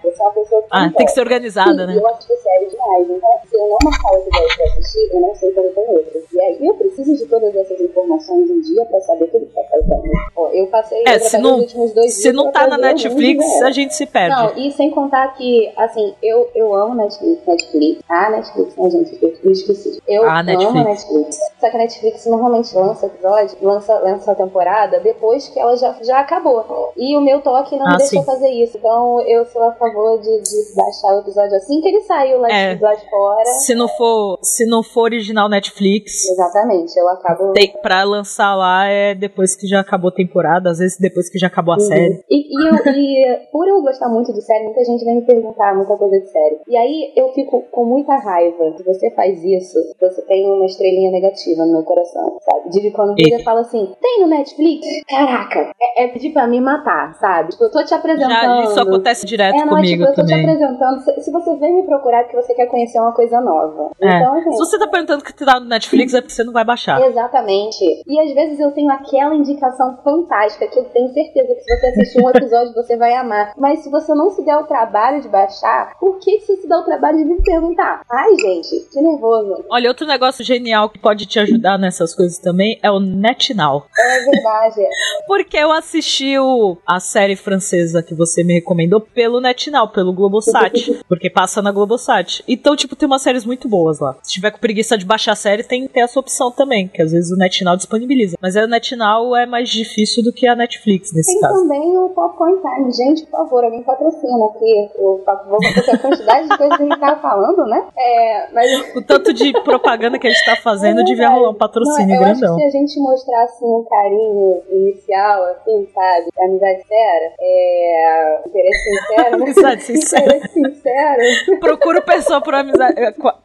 Eu sou uma pessoa que Ah, tem que ser organizada, Sim, né? Eu assisto série demais, então se eu não marcar o episódio pra assistir, eu não sei quando tem outro. E aí eu preciso de todas essas informações em dia pra saber tudo que tá fazendo. Ó, eu passei É, eu se não, os últimos dois se não tá na Netflix, a gente se perde. Não, e sem contar que, assim, eu, eu amo Netflix, Netflix. Ah, Netflix, né, gente? Eu eu esqueci. Eu Ah, amo Netflix. Netflix. Só que a Netflix normalmente lança episódio, lança, lança a temporada depois que ela já, já acabou. E o meu toque não Ah, me deixa sim. fazer isso. Então eu sou a favor de, de baixar o episódio assim que ele saiu lá, É. de, lá de fora. Se não for, se não for original Netflix, Exatamente, eu acabo. tem, pra lançar lá é depois que já acabou a temporada, às vezes depois que já acabou a Uhum. série. E, e, eu, e por eu gostar muito de série, muita gente vem me perguntar muita coisa de série. E aí eu fico com muita raiva. Se você faz isso, você tem uma estrelinha negativa no meu coração, sabe? De quando você Eita. fala assim, tem no Netflix? Caraca, é, é pedir pra me matar, sabe? Tipo, eu tô te apresentando. Já, isso acontece direto É, não, comigo tipo, eu tô te também. apresentando. Se, você vem me procurar é porque você quer conhecer uma coisa nova. É. Então, assim, Se você tá perguntando que tá no Netflix, é porque você não vai baixar. Exatamente. E às vezes eu tenho aquela indicação fantástica que eu tenho certeza que se você assistir um episódio você vai amar. Mas se você não se der o trabalho de baixar, por que que você se dá o trabalho de me perguntar? Ai, gente, que nervoso. Olha, outro negócio genial que pode te ajudar nessas coisas também é o NetNow. É verdade. Porque eu assisti o, a série francesa que você me recomendou pelo NetNow, pelo Globosat. porque passa na Globosat. Então, tipo, tem umas séries muito boas lá. Se tiver com preguiça de baixar a série, tem, tem essa opção também, que às vezes o NetNow disponibiliza. Mas aí o NetNow é mais difícil do que a Netflix nesse Tem caso. também o Popcorn Time. Gente, por favor, alguém patrocina aqui o Popcorn, porque a quantidade de coisas que a gente tava falando, né? É, mas O tanto de propaganda que a gente tá fazendo É devia rolar um patrocínio Não, eu grandão. acho que se a gente mostrasse um carinho inicial, assim, sabe? Amizade sincera, é... interesse sincero? Amizade sincera. Sincero. Procuro pessoa por amizade,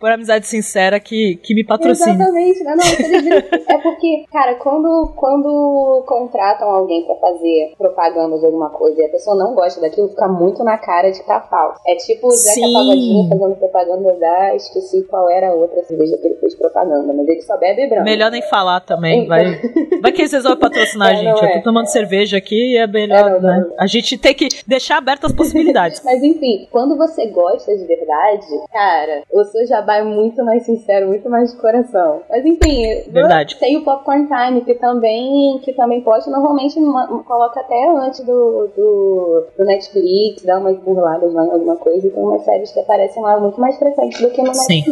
por amizade sincera que, que me patrocine. Exatamente, né? Não, viram? é porque, cara, quando, quando contratam alguém pra fazer propaganda de alguma coisa e a pessoa não gosta daquilo, fica muito na cara de que tá falso. É tipo o Zeca. Pagodinho fazendo propaganda da. Esqueci qual era a outra cerveja que ele fez propaganda, mas ele só bebe branco. Melhor nem falar também, vai. Vai que vocês vão patrocinar a É, gente. não Eu é. tô tomando cerveja aqui e é melhor, É, não, né? não, não. A gente tem que deixar abertas as possibilidades. Mas enfim, quando você gosta de verdade, cara, o seu jabá é muito mais sincero, muito mais de coração. Mas enfim, Verdade. tem o Popcorn Time, que também, que também pode, normalmente ma- coloca até antes do, do, do Netflix, dá umas burladas lá em alguma coisa, e tem umas séries que aparecem lá muito mais frequentes do que no Sim.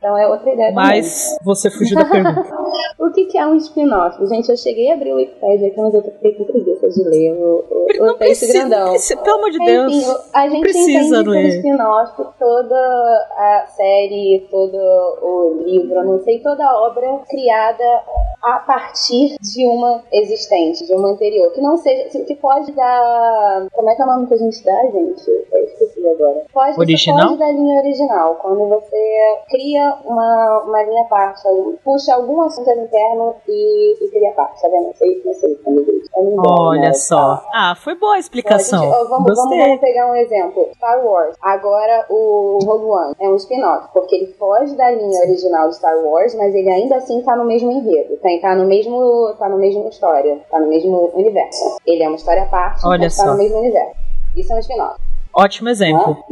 Então é outra ideia Mas você fugiu da pergunta. também. O que, que é um spin-off? Gente, eu cheguei a abrir o Wikipedia aqui, mas eu fiquei com preguiça de ler o, o, o Não texto precisa, grandão. precisa, pelo amor de Deus. Enfim, a gente precisa entende por ler. spin-off toda a série, todo o livro, não sei, toda a obra criada a partir de uma existente, de uma anterior. Que não seja, que pode dar. Como é que é o nome que a gente dá, gente? Eu esqueci agora. Pode, Original? pode da linha original. Quando você cria uma, uma linha parte, algum- puxa algum assunto interno e, e cria parte, tá vendo? Não sei, não sei como diz. Eu não lembro, Olha né? só. Ah, foi boa a Ó, a explicação. gente- vamos, vamos, vamos pegar um exemplo. Star Wars. Agora o Rogue One é um spin-off, porque ele foge da linha original de Star Wars, mas ele ainda assim tá no mesmo enredo. Tá, tá no mesmo. tá no mesmo história. Tá no mesmo universo. Ele é uma história à parte, Olha mas tá só. no mesmo universo. Isso é um spin-off. Ótimo exemplo.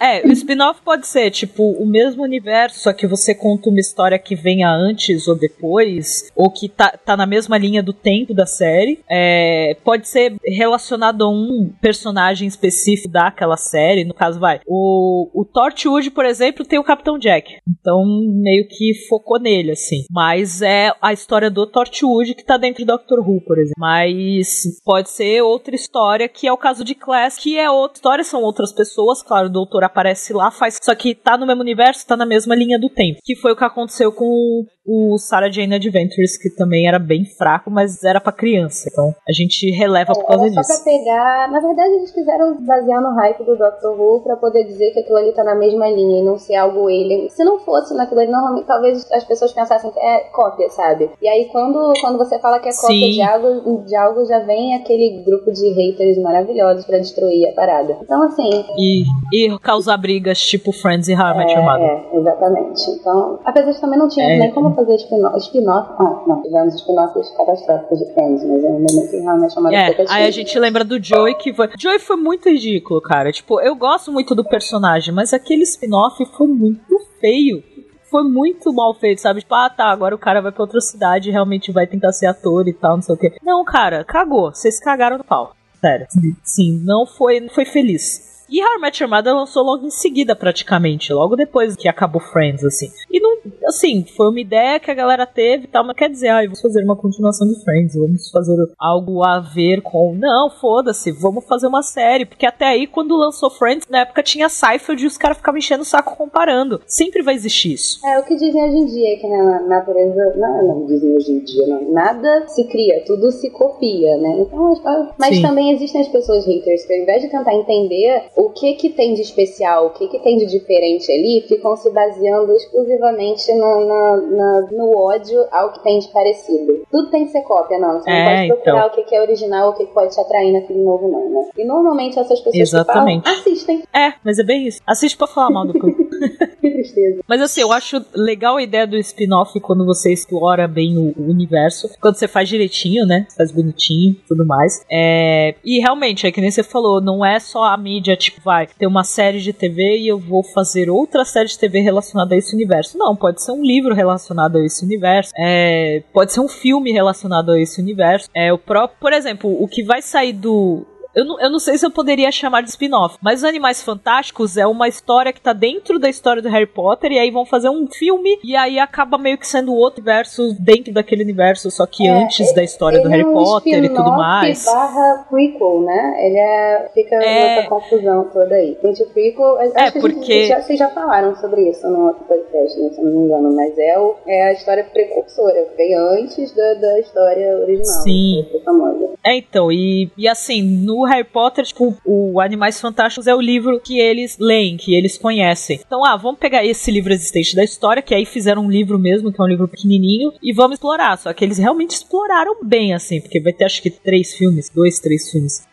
É, o spin-off pode ser, tipo, o mesmo universo, só que você conta uma história que venha antes ou depois, ou que tá, tá na mesma linha do tempo da série. É, pode ser relacionado a um personagem específico daquela série. No caso, vai. O, o Torchwood, por exemplo, tem o Capitão Jack. Então, meio que focou nele, assim. Mas é a história do Torchwood que tá dentro do Doctor Who, por exemplo. Mas pode ser outra história, que é o caso de Class, que é outra história, são outras pessoas, claro, o doutor aparece lá, faz. Só que tá no mesmo universo, tá na mesma linha do tempo. Que foi o que aconteceu com o Sarah Jane Adventures, que também era bem fraco, mas era pra criança. Então a gente releva por causa Era só disso. pra pegar. Na verdade, eles quiseram basear no hype do Doctor Who pra poder dizer que aquilo ali tá na mesma linha e não ser algo alien. Se não fosse naquilo ali, normalmente talvez as pessoas pensassem que é cópia, sabe? E aí quando, quando você fala que é cópia Sim. de algo, de algo, já vem aquele grupo de haters maravilhosos pra destruir a parada. Então, assim, E, e causar brigas tipo Friends e How I Met Your Mother. é, exatamente. Então, apesar de também não tinha É. nem como fazer spin-off. spin-off- ah, não, tivemos spin-offs catastróficos de Friends, mas eu não lembro que realmente chamada É, aí a gente lembra do Joey que foi. Joey foi muito ridículo, cara. Tipo, eu gosto muito do personagem, mas aquele spin-off foi muito feio. Foi muito mal feito, sabe? Tipo, ah, tá, agora o cara vai pra outra cidade e realmente vai tentar ser ator e tal, não sei o quê. Não, cara, cagou. Vocês cagaram no pau. Sério. Sim, não foi, não foi feliz. E How I Met Your Mother lançou logo em seguida, praticamente, logo depois que acabou Friends, assim. E não, assim, foi uma ideia que a galera teve e tal, mas quer dizer, ah, vamos fazer uma continuação de Friends, vamos fazer algo a ver com. Não, foda-se, vamos fazer uma série. Porque até aí, quando lançou Friends, na época tinha Seinfeld e os caras ficavam enchendo o saco comparando. Sempre vai existir isso. É o que dizem hoje em dia, que na natureza. Não, não dizem hoje em dia, não. Nada se cria, tudo se copia, né? Então, as- mas Sim. também existem as pessoas haters que, ao invés de tentar entender o que que tem de especial, o que que tem de diferente ali, ficam se baseando exclusivamente na- na- no ódio ao que tem de parecido. Tudo tem que ser cópia, não. Você não É, pode procurar então. o que que é original, o que que pode te atrair naquele novo, não, né? E normalmente essas pessoas Exatamente. que falam, assistem. É, mas é bem isso. Assiste pra falar mal. Que tristeza. Mas assim, eu acho legal a ideia do spin-off quando você explora bem o, universo. Quando você faz direitinho, né? Faz bonitinho tudo mais. É, e realmente, é que nem você falou, não é só a mídia, tipo, vai ter uma série de TV e eu vou fazer outra série de TV relacionada a esse universo. Não, pode ser um livro relacionado a esse universo. É, pode ser um filme relacionado a esse universo. É o próprio, por exemplo, o que vai sair do Eu não, eu não sei se eu poderia chamar de spin-off, mas os Animais Fantásticos é uma história que tá dentro da história do Harry Potter, e aí vão fazer um filme, e aí acaba meio que sendo outro verso dentro daquele universo, só que É, antes da história do Ele Harry é um Potter e tudo mais. barra prequel, né? Ele é, fica É. nessa confusão toda aí. Gente, prequel, acho que a gente- porque- já, vocês já falaram sobre isso no outro podcast, né, se eu não me engano, mas é, o, é a história precursora, veio antes da, da história original. Sim. que foi famosa. É, então, e, e assim, no Harry Potter, tipo, o Animais Fantásticos é o livro que eles leem, que eles conhecem. Então, ah, vamos pegar esse livro existente da história, que aí fizeram um livro mesmo, que é um livro pequenininho, e vamos explorar. Só que eles realmente exploraram bem, assim, porque vai ter acho que três filmes, dois, três filmes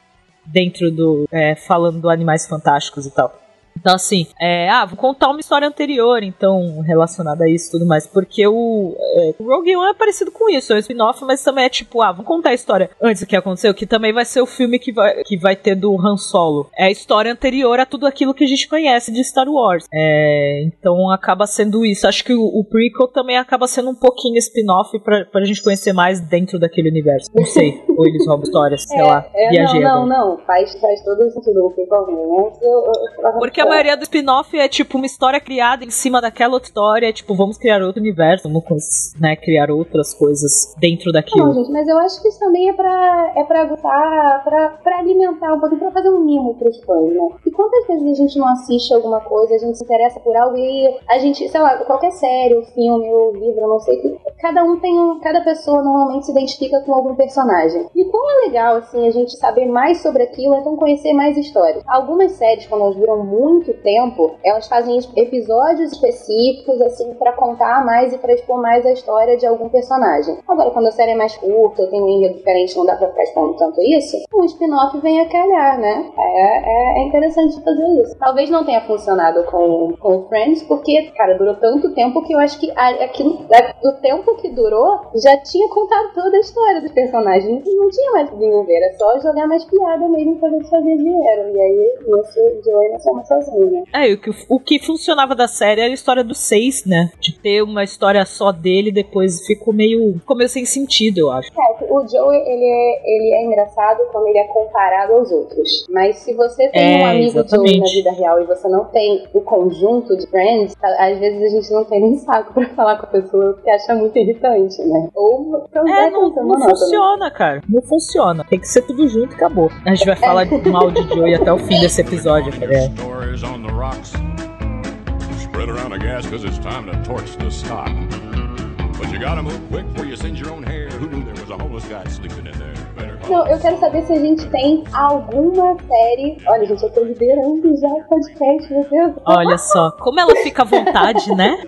dentro do. é, falando do Animais Fantásticos e tal. Então, assim, é, ah, vou contar uma história anterior, então, relacionada a isso e tudo mais. Porque o, é, o Rogue One é parecido com isso, é um spin-off, mas também é tipo, ah, vamos contar a história antes do que aconteceu, que também vai ser o filme que vai, que vai ter do Han Solo. É a história anterior a tudo aquilo que a gente conhece de Star Wars. É, então acaba sendo isso. Acho que o, o prequel também acaba sendo um pouquinho spin-off pra, pra gente conhecer mais dentro daquele universo. Não sei. Ou eles roubam histórias, sei lá. É, viajei não, agora. não, não, faz, faz todo sentido o prequel, né? Eu, eu, eu Porque a maioria do spin-off é tipo uma história criada em cima daquela outra história, tipo, vamos criar outro universo, vamos né, criar outras coisas dentro Não, daquilo. gente, mas eu acho que isso também é pra, é pra gostar, pra, pra alimentar um pouquinho, pra fazer um mimo pros fãs, né? E quantas vezes a gente não assiste alguma coisa, a gente se interessa por algo e a gente, sei lá, qualquer série, ou filme, ou livro, não sei, que cada um tem um, cada pessoa normalmente se identifica com algum personagem. E como é legal, assim, a gente saber mais sobre aquilo, então conhecer mais histórias. Algumas séries, quando elas duram muito tempo, elas fazem episódios específicos, assim, pra contar mais e pra expor mais a história de algum personagem. Agora, quando a série é mais curta, ou tem um enredo diferente, não dá pra ficar expondo tanto isso, um spin-off vem a calhar, né? É, é, é interessante fazer isso. Talvez não tenha funcionado com, com Friends, porque, cara, durou tanto tempo que eu acho que aquilo, da- do tempo que durou, já tinha contado toda a história dos personagens. Não, tinha mais que desenvolver, era só jogar mais piada mesmo pra ver se fazia dinheiro. E aí, isso, Joey não soma né? É, e o que, o que funcionava da série era a história dos seis, né? De ter uma história só dele, depois ficou meio, ficou meio sem sentido, eu acho. É, o Joey, ele é, ele é engraçado quando ele é comparado aos outros. Mas se você tem É, um amigo Joey exatamente. na vida real e você não tem o conjunto de friends, às vezes a gente não tem nem saco pra falar com a pessoa porque acha muito irritante, né? Ou então É, vai não, não funciona, cara. Não funciona. Tem que ser tudo junto e acabou. A gente vai falar mal de Joey até o fim desse episódio, cara. On the rocks. Spread around the gas because it's time to torch the stock. But you gotta move quick before you singe your own hair. Who knew there was a homeless guy sleeping Não, eu quero saber se a gente tem alguma série. Olha, gente, eu tô liderando já o podcast, meu Deus. Olha só, como ela fica à vontade, né?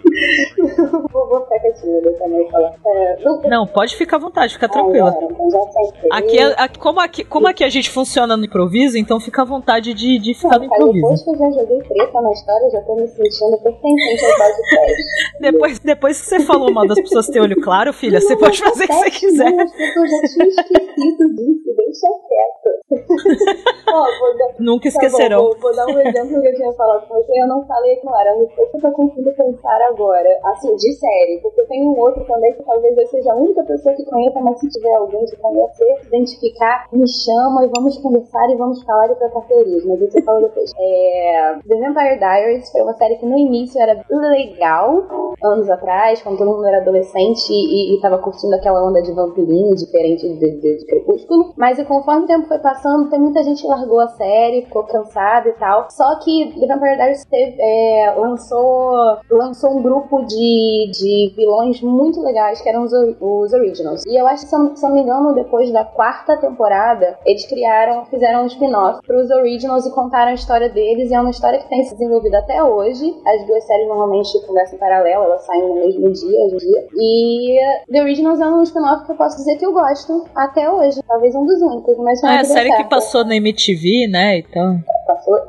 Vou, vou ficar quietinha, deixa a mãe falar. É, não, Não, pode ficar à vontade, fica tranquila. então já sei. Aqui, é- aqui- como, aqui, como aqui a gente funciona no improviso, então fica à vontade de, de ficar no Cara, depois improviso. que eu já joguei treta na história, já tô me sentindo pertencente ao podcast. Depois, depois que você falou mal das pessoas ter olho claro, filha, você pode fazer o que você quiser. Não, pessoas já tinham esquecido disso, deixa quieto. Dar, Nunca tá bom, esquecerão. vou, vou dar um exemplo que eu tinha falado com você, eu não falei agora, mas eu tô conseguindo pensar agora, assim, de série, porque tem um outro também que talvez eu seja a única pessoa que conheça, mas se tiver alguém que conhecer, se identificar, me chama e vamos conversar e vamos falar e trocar teorias, mas isso eu falo depois. É, The Vampire Diaries foi uma série que no início era legal, anos atrás, quando todo mundo era adolescente e, e tava curtindo aquela onda de vampirinho diferente de, de, de Crepúsculo. Mas e conforme o tempo foi passando, tem muita gente que largou a série, ficou cansada e tal. Só que The Vampire Diaries teve, é, lançou, lançou um grupo de, de vilões muito legais, que eram os, os Originals. E eu acho que, se se eu não me engano, depois da quarta temporada, eles criaram, fizeram um spin-off pros Originals e contaram a história deles. E é uma história que tem se desenvolvido até hoje. As duas séries normalmente conversam em paralelo, elas saem no mesmo dia, hoje em dia. E The Originals é um spin-off que eu posso dizer que eu gosto até hoje. Talvez um dos únicos, mas foi É, a série que passou na MTV, né? Então.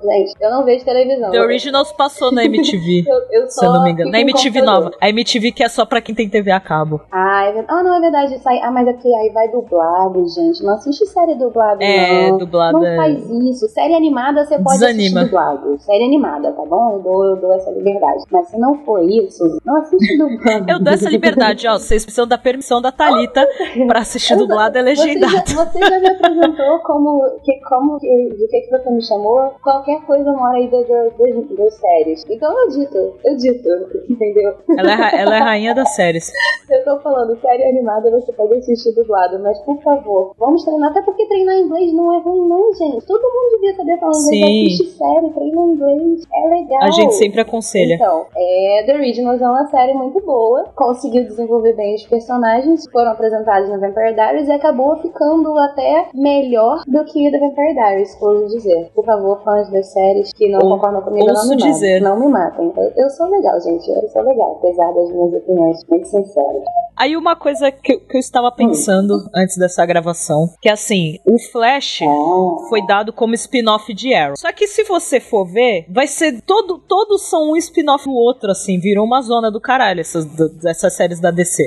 Gente, eu não vejo televisão. The Originals passou na MTV. Eu, eu Se eu não me engano. Na MTV nova. A MTV que é só pra quem tem TV a cabo. Ah, é verdade. Ah, não, é verdade. Isso aí... Ah, mas é porque aí vai dublado, gente. Não assiste série dublada, É, não. dublada Não é- faz isso. Série animada você pode Desanima. assistir dublado. Série animada, tá bom? Eu dou, eu dou essa liberdade. Mas se não for isso, não assiste dublado. Eu dou essa liberdade, ó. Vocês precisam da permissão da Thalita pra assistir dublado e Você já, legendado. você já me apresentou como, que, como que, de que, que você me chamou? Qualquer coisa mora aí das do, das séries. Então eu dito, eu dito, entendeu? Ela é, ela é rainha das séries. Eu tô falando, série animada você pode assistir dublado, mas por favor, vamos treinar. Até porque treinar inglês não é ruim, não, gente. Todo mundo devia saber falar inglês. Sim. Assiste série, treina inglês. É legal. A gente sempre aconselha. Então, é, The Originals é uma série muito boa, conseguiu desenvolver bem os personagens, foram apresentados no Vampire Diaries e acabou ficando até melhor do que The Vampire Diaries, por dizer. Por favor, fãs das séries que não Ou- concordam comigo, não me matem. dizer. Não me matem. Eu, eu sou legal, gente. Eu sou legal, apesar das minhas opiniões muito sinceras. Aí uma coisa que, eu- que eu estava pensando antes dessa gravação, que assim, o Flash Ah. foi dado como spin-off de Arrow. Só que se você for ver, vai ser todo, todos são um spin-off do outro, assim, virou uma zona do caralho essas, essas séries da DC.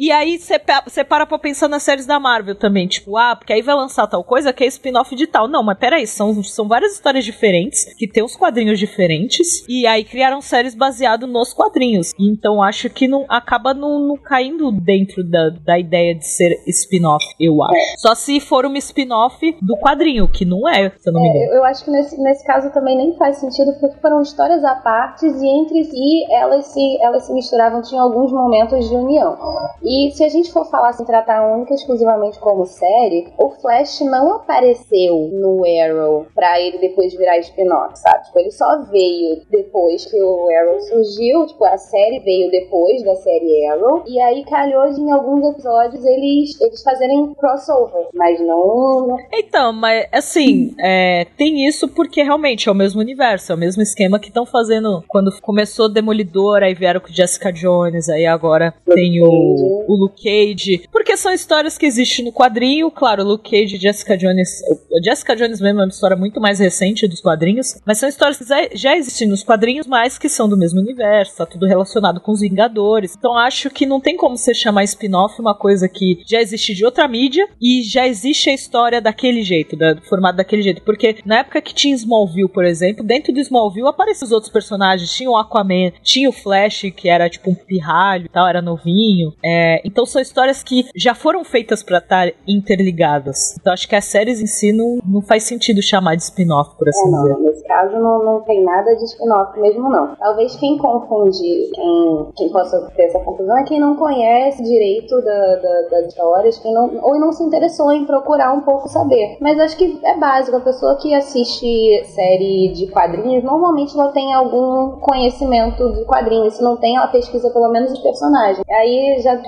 E aí você para pra pensar nas séries da Marvel também, tipo, ah, porque aí vai lançar tal coisa que é spin-off de tal. Não, mas peraí, são, são várias histórias diferentes, que tem os quadrinhos diferentes, e aí criaram séries baseadas nos quadrinhos. Então acho que não acaba não, não caindo dentro da, da ideia de ser spin-off, eu acho. Só se for uma spin-off do quadrinho, que não é, se eu não me engano. Eu, eu acho que nesse, nesse caso também nem faz sentido, porque foram histórias à parte e entre si elas se, elas se misturavam, tinham alguns momentos de união. E se a gente for falar assim, tratar única e exclusivamente como série, o Flash não apareceu no Arrow pra ele depois virar spin-off, sabe? Tipo, ele só veio depois que o Arrow surgiu, tipo, a série veio depois da série Arrow, e aí calhou de em alguns episódios eles, eles fazerem crossover, mas não, não Então, mas assim, é, tem isso porque realmente é o mesmo universo, é o mesmo esquema que estão fazendo quando começou Demolidor, aí vieram com Jessica Jones, aí agora tem o, o Luke Cage. Porque são histórias que existem no quadrinho, claro, Luke Cage e Jessica Jones. Jessica Jones mesmo é uma história muito mais recente dos quadrinhos, mas são histórias que já- existem nos quadrinhos, mas que são do mesmo universo, tá tudo relacionado com os Vingadores. Então acho que não tem como você chamar spin-off uma coisa que já existe de outra mídia e já existe a história daquele jeito, da, formado daquele jeito. Porque na época que tinha Smallville, por exemplo, dentro do Smallville apareciam os outros personagens, tinha o Aquaman, tinha o Flash, que era tipo um pirralho e tal, era novinho. É, então são histórias que já foram feitas pra estar interligadas. Então acho que as séries em si não, não faz sentido chamar de spin-off, por assim É, dizer. não, nesse caso não, não tem nada de spin-off mesmo, não. Talvez quem confunde, quem, quem possa ter essa confusão é quem não conhece direito da- da- das histórias, quem não, ou não se interessou em procurar um pouco saber. Mas acho que é básico, a pessoa que assiste série de quadrinhos, normalmente ela tem algum conhecimento de quadrinhos. Se não tem, ela pesquisa pelo menos os personagens. Aí já.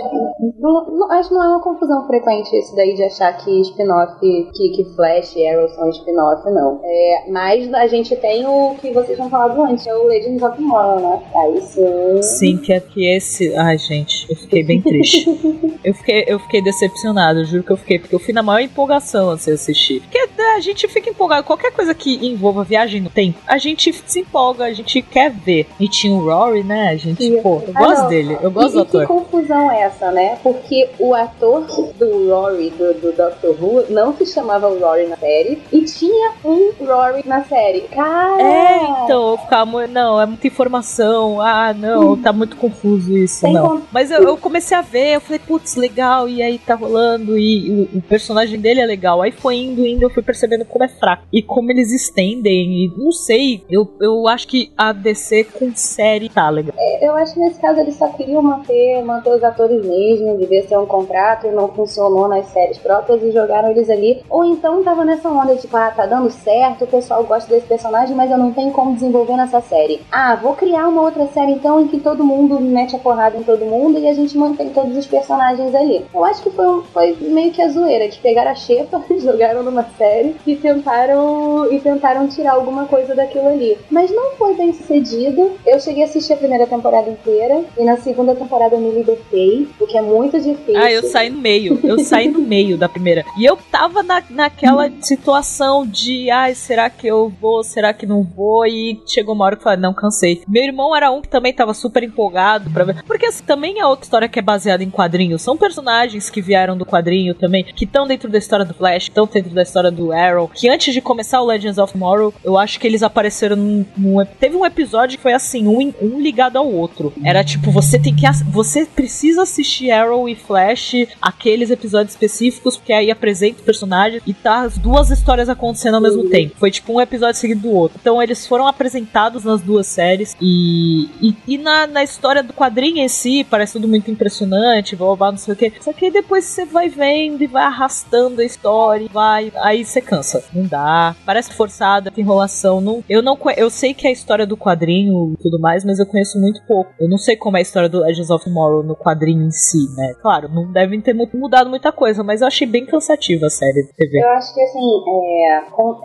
Não, não- acho que não é uma confusão frequente isso daí de achar que spin-off, que, que Flash e Arrow são spin-off, não. É, mas a gente tem o que vocês tinham falado antes, é o Legends of Tomorrow, né? Aí sim. Sim, que é que esse. Ai, gente, eu fiquei bem triste. eu, fiquei, eu fiquei decepcionado, juro que eu fiquei, porque eu fui na maior empolgação de assistir. Porque a gente fica empolgado, qualquer coisa que envolva viagem no tempo, a gente se empolga, a gente quer ver. E tinha o Rory, né? A gente, Sim. pô, eu Ah, gosto não. dele, eu gosto e, do e que ator. confusão é essa, né? Porque o ator do Rory, do, do Doctor Who, não se chamava Rory na série, e tinha um Rory na série. Cara! É, então, eu ficava. mu- Não, é muita informação. Ah, não, tá muito confuso isso, Sem não. Mas eu, eu comecei a ver, eu falei, putz, legal, e aí tá rolando, e o, o personagem dele é legal. Aí foi indo, indo, eu fui percebendo como é fraco. E como eles estendem, e não sei, eu, eu acho que a DC com série tá legal. Eu acho que nesse caso eles só queriam manter, manter os atores mesmo, devia ser um contrato e não funcionou nas séries próprias e jogaram eles ali. Ou então tava nessa onda, tipo, ah, tá dando certo, o pessoal gosta desse personagem, mas eu não tenho como desenvolver nessa série. Ah, vou criar uma outra série então em que todo mundo mete a porrada em todo mundo e a gente mantém todos os personagens ali. Eu acho que foi, foi meio que a zoeira, de pegar a Xepa, jogaram numa série série e tentaram e tentaram tirar alguma coisa daquilo ali. Mas não foi bem sucedido. Eu cheguei a assistir a primeira temporada inteira e na segunda temporada eu me libertei, o que é muito difícil. Ah, eu saí no meio. Eu saí no meio da primeira. E eu tava na, naquela situação de, ai, será que eu vou, será que não vou? E chegou uma hora que eu falei, não, cansei. Meu irmão era um que também tava super empolgado pra ver. Porque assim, também é outra história que é baseada em quadrinhos. São personagens que vieram do quadrinho também, que estão dentro da história do Flash, estão dentro da história do Arrow. Que antes de começar o Legends of Tomorrow, eu acho que eles apareceram num. num- teve um episódio que foi assim, um, um ligado ao outro. Era tipo, você tem que. Você precisa assistir Arrow e Flash, aqueles episódios específicos, porque aí apresenta o personagem e tá as duas histórias acontecendo ao mesmo tempo. Foi tipo um episódio seguido do outro. Então eles foram apresentados nas duas séries e, e, e na, na história do quadrinho em si, parece tudo muito impressionante, blá, blá, não sei o que. Só que aí depois você vai vendo e vai arrastando a história, vai. Aí você cansa. Não dá. Parece forçada, tem enrolação. Não, eu não Eu sei que é a história do quadrinho e tudo mais, mas eu conheço muito pouco. Eu não sei como é a história do Legends of Tomorrow no quadrinho em si, né? Claro, não devem ter mu- mudado muita coisa, mas eu achei bem cansativa a série de TV. Eu acho que assim, é,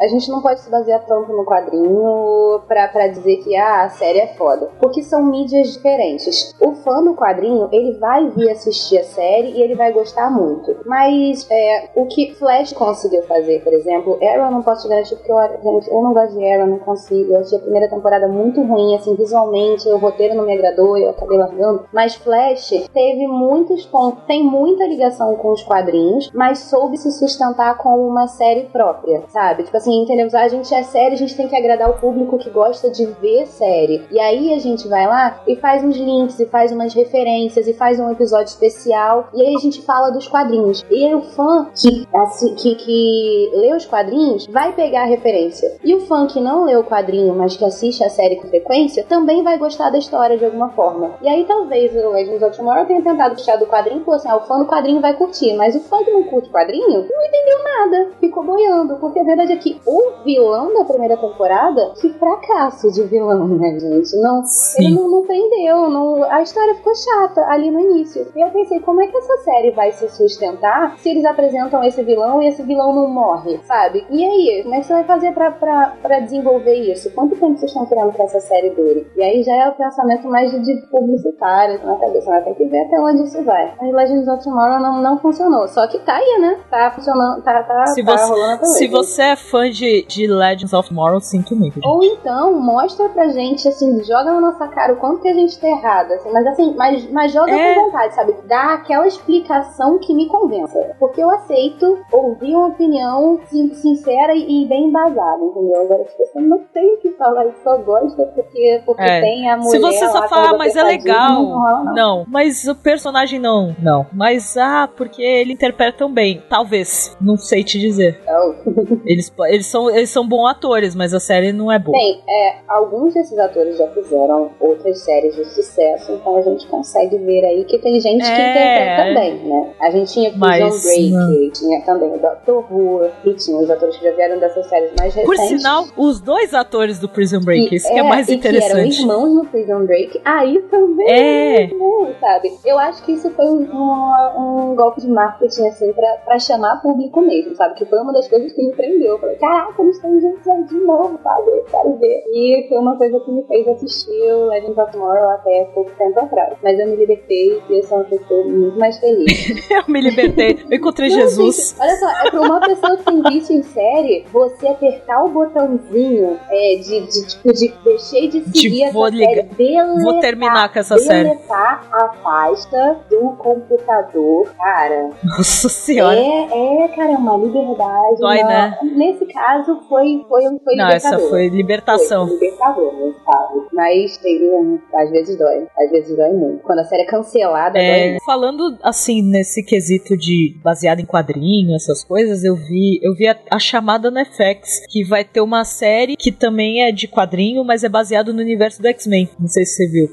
a gente não pode se basear tanto no quadrinho pra, dizer que ah, a série é foda. Porque são mídias diferentes. O fã do quadrinho, ele vai vir assistir a série e ele vai gostar muito. Mas é, o que Flash conseguiu fazer, por exemplo, Arrow não posso garantir porque eu, gente, eu não gosto de Arrow, não consigo. Eu achei a primeira temporada muito ruim, assim, visualmente, o roteiro não me agradou, eu acabei largando. Mas Flash teve muitos pontos, tem muita ligação com os quadrinhos, mas soube se sustentar como uma série própria, sabe? Tipo assim, entendeu? A gente é série, a gente tem que agradar o público que gosta de ver série. E aí a gente vai lá e faz uns links, e faz umas referências, e faz um episódio especial, e aí a gente fala dos quadrinhos. E o fã que, assim, que, que lê os quadrinhos vai pegar a referência. E o fã que não lê o quadrinho, mas que assiste a série com frequência, também vai gostar da história de alguma forma. E aí talvez o Legends of Tomorrow tenha tentado puxar do quadrinho e falou assim: ah, o fã do quadrinho vai curtir, mas o fã que não curte quadrinho não entendeu nada, ficou boiando. Porque a verdade é que o vilão da primeira temporada, que fracasso de vilão, né, gente? Não, Sim. ele não, não prendeu, não, a história ficou chata ali no início. E eu pensei, como é que essa série vai se sustentar se eles apresentam esse vilão e esse vilão não morre, sabe? E aí, como é que você vai fazer pra, pra, pra desenvolver isso? Quanto tempo vocês estão querendo que essa série dure? E aí já é o pensamento mais de, de publicitário na cabeça, né? Tem que ver até onde isso vai. Mas Legends of Tomorrow não, não funcionou. Só que tá aí, né? Tá funcionando, tá, tá, Se tá você- rolando até Se você é fã de, de Legends of Tomorrow, sinto muito. Ou então, mostra pra gente, assim, joga na nossa cara o quanto que a gente tá errado, assim, mas assim, mas, mas joga É. com vontade, sabe? Dá aquela explicação que me convença. Porque eu aceito ouvir uma opinião sin- sincera e e bem embasada, entendeu? Agora, se você não tem o que falar e só gosta porque, porque É. tem a mulher. Se você só falar, mas é legal. Não, rola, não. Não, mas o personagem não. Não. Mas, ah, porque ele interpreta tão bem. Talvez. Não sei te dizer. Não. Eles, eles, são, eles são bons atores, mas a série não é boa. Bem, é, alguns desses atores já fizeram outras séries de sucesso, então a gente consegue ver aí que tem gente que É. interpreta bem, né? A gente tinha Prison Mas, Break, não. tinha também o Doctor Who, e tinha os atores que já vieram dessas séries mais recentes. Por sinal, os dois atores do Prison Break, isso que é mais e que eram interessante. irmãos no Prison Break, aí também É. bom, sabe? Eu acho que isso foi um, um- um golpe de marketing, assim, pra, pra chamar público mesmo, sabe? Que foi uma das coisas que me prendeu. Eu falei, caraca, eles estão juntos aí de novo, sabe? Eu quero ver. E foi uma coisa que me fez assistir o Legends of Tomorrow até pouco tempo atrás. Mas eu me libertei e eu sou uma pessoa muito mais feliz. Eu me libertei. Eu encontrei Não, Jesus. gente, olha só, é pra uma pessoa que tem vício em série, você apertar o botãozinho é, de, de, tipo, de deixei de seguir De essa vou série, ligar- deletar, Vou terminar com essa série. deletar a pasta do computador, cara. Nossa senhora. É, é, cara, é uma liberdade. Dói, não- né? Nesse caso, foi, foi, foi Não, essa foi libertação. Foi libertador, nesse caso. Mas tem, um, às vezes dói. Às vezes dói muito. Quando a série é cancelada, dói É, muito. falando assim nesse quesito de baseado em quadrinho, essas coisas, eu vi, eu vi a, a chamada no FX que vai ter uma série que também é de quadrinho, mas é baseado no universo do X-Men. Não sei se você viu.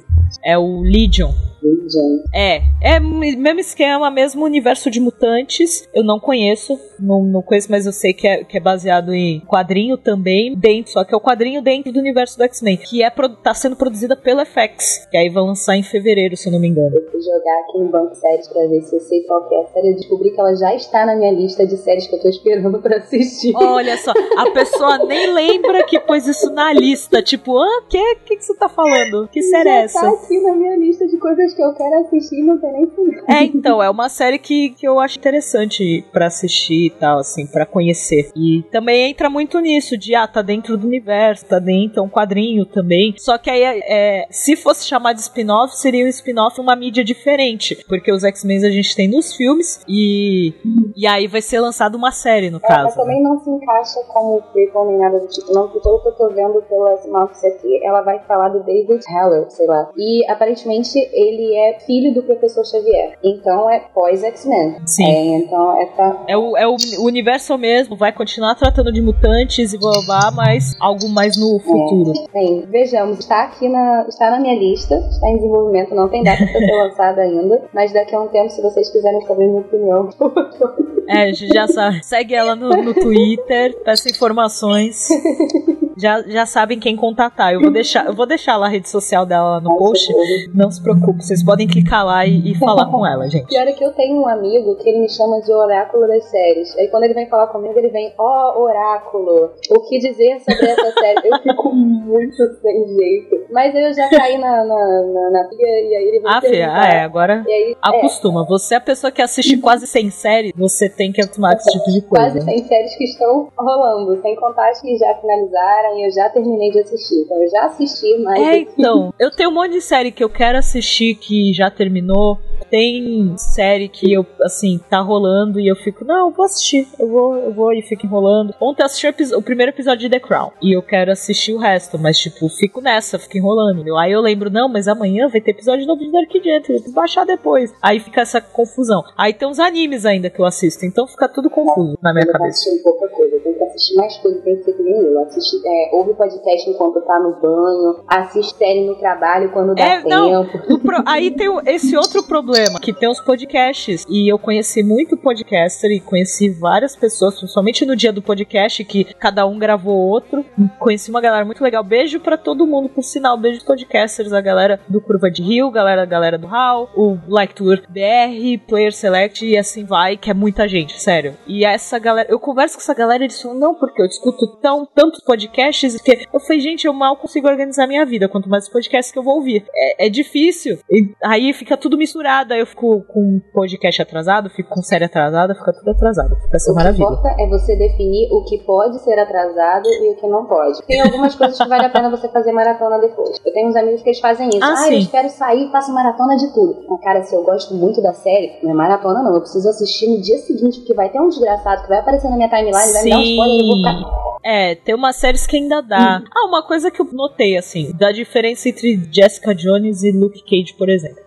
É o Legion. Gente. É, é o mesmo esquema, mesmo universo de mutantes. Eu não conheço, não, não conheço, mas eu sei que é, que é baseado em quadrinho também, dentro, só que é o quadrinho dentro do universo do X-Men, que é tá sendo produzida pela FX, que aí vai lançar em fevereiro, se eu não me engano. Eu fui jogar aqui no banco de séries pra ver se eu sei qual que é a série. Eu descobri que ela já está na minha lista de séries que eu tô esperando pra assistir. Olha só, a pessoa nem lembra que pôs isso na lista. Tipo, ah, que, que, que você tá falando? Que série é Já tá essa? aqui na minha lista de coisas que eu quero assistir não tem nem final. É, então, é uma série que, que eu acho interessante pra assistir e tal, assim, pra conhecer. E também entra muito nisso, de, ah, tá dentro do universo, tá dentro, é um quadrinho também. Só que aí, é, se fosse chamar de spin-off, seria um spin-off uma mídia diferente. Porque os X-Men a gente tem nos filmes e, e aí vai ser lançada uma série, no É, mas caso. né? também não se encaixa como prequel nem nada do tipo, não, porque pelo que eu tô vendo pela sinopse aqui, ela vai falar do David Haller, sei lá. E aparentemente ele é filho do professor Xavier. Então é pós-X-Men. Sim. É, então é pra. É o, é o universo mesmo, vai continuar tratando de mutantes e blá blá, mas algo mais no futuro. Bem, vejamos, está aqui na. está na minha lista, está em desenvolvimento, não tem data pra ser lançada ainda. Mas daqui a um tempo, se vocês quiserem saber minha opinião, É, a gente já sabe. Segue ela no, no Twitter, peça informações. Já, já sabem quem contatar. Eu vou deixar, eu vou deixar lá a rede social dela no post. Não se preocupe, vocês podem clicar lá e, e falar com ela, gente. Pior é que eu tenho um amigo que ele me chama de oráculo das séries. Aí quando ele vem falar comigo, ele vem, ó, oráculo, o que dizer sobre essa série? Eu fico muito sem jeito. Mas eu já caí na, na, na, na e aí ele vem Ah, Fia, ah, é, agora E aí, acostuma. Você é a pessoa que assiste quase 100 séries, você tem que acostumar com esse tipo de quase coisa. tem séries que estão rolando, sem contar as que já finalizaram e eu já terminei de assistir. Então eu já assisti, mas É, então. Eu tenho um monte de série que eu quero assistir que já terminou. Tem série que eu, assim, tá rolando e eu fico, não, eu vou assistir. Eu vou, eu vou e fico enrolando. Ontem eu assisti o, o primeiro episódio de The Crown. E eu quero assistir o resto, mas, tipo, fico nessa, fico enrolando. Aí eu lembro, não, mas amanhã vai ter episódio novo de Dark Gently, eu baixar depois. Aí fica essa confusão. Aí tem uns animes ainda que eu assisto, então fica tudo confuso na minha Eu cabeça. assistindo pouca coisa, eu tenho que assistir mais coisa, tem que ser que nem eu. Assiste, é, ouve podcast enquanto tá no banho, assiste série no trabalho quando dá É, não. tempo. O pro- Aí tem esse outro problema, que tem os podcasts. E eu conheci muito podcaster e conheci várias pessoas, principalmente no dia do podcast, que cada um gravou outro. Conheci uma galera muito legal. Beijo pra todo mundo, por sinal. Beijo podcasters, a galera do Curva de Rio, galera, a galera do HAL, o Like Tour BR, Player Select e assim vai, que é muita gente, sério. E essa galera, eu converso com essa galera e eles falam, não, porque eu escuto tão, tantos podcasts que eu falei, gente, eu mal consigo organizar minha vida, quanto mais podcasts que eu vou ouvir. É, é difícil. E aí fica tudo misturado, aí eu fico com podcast atrasado, fico com série atrasada, fica tudo atrasado. Fica essa O que maravilha. importa é você definir o que pode ser atrasado e o que não pode. Tem algumas coisas que vale a pena você fazer maratona depois. Eu tenho uns amigos que eles fazem isso. Ah, Ah, eu espero sair e faço maratona de tudo. Mas, cara, se eu gosto muito da série, não é maratona não. Eu preciso assistir no dia seguinte, porque vai ter um desgraçado que vai aparecer na minha timeline, vai me dar um spoiler e eu vou ficar... É, tem umas séries que ainda dá. Ah, uma coisa que eu notei, assim, da diferença entre Jessica Jones e Luke Cage, por exemplo.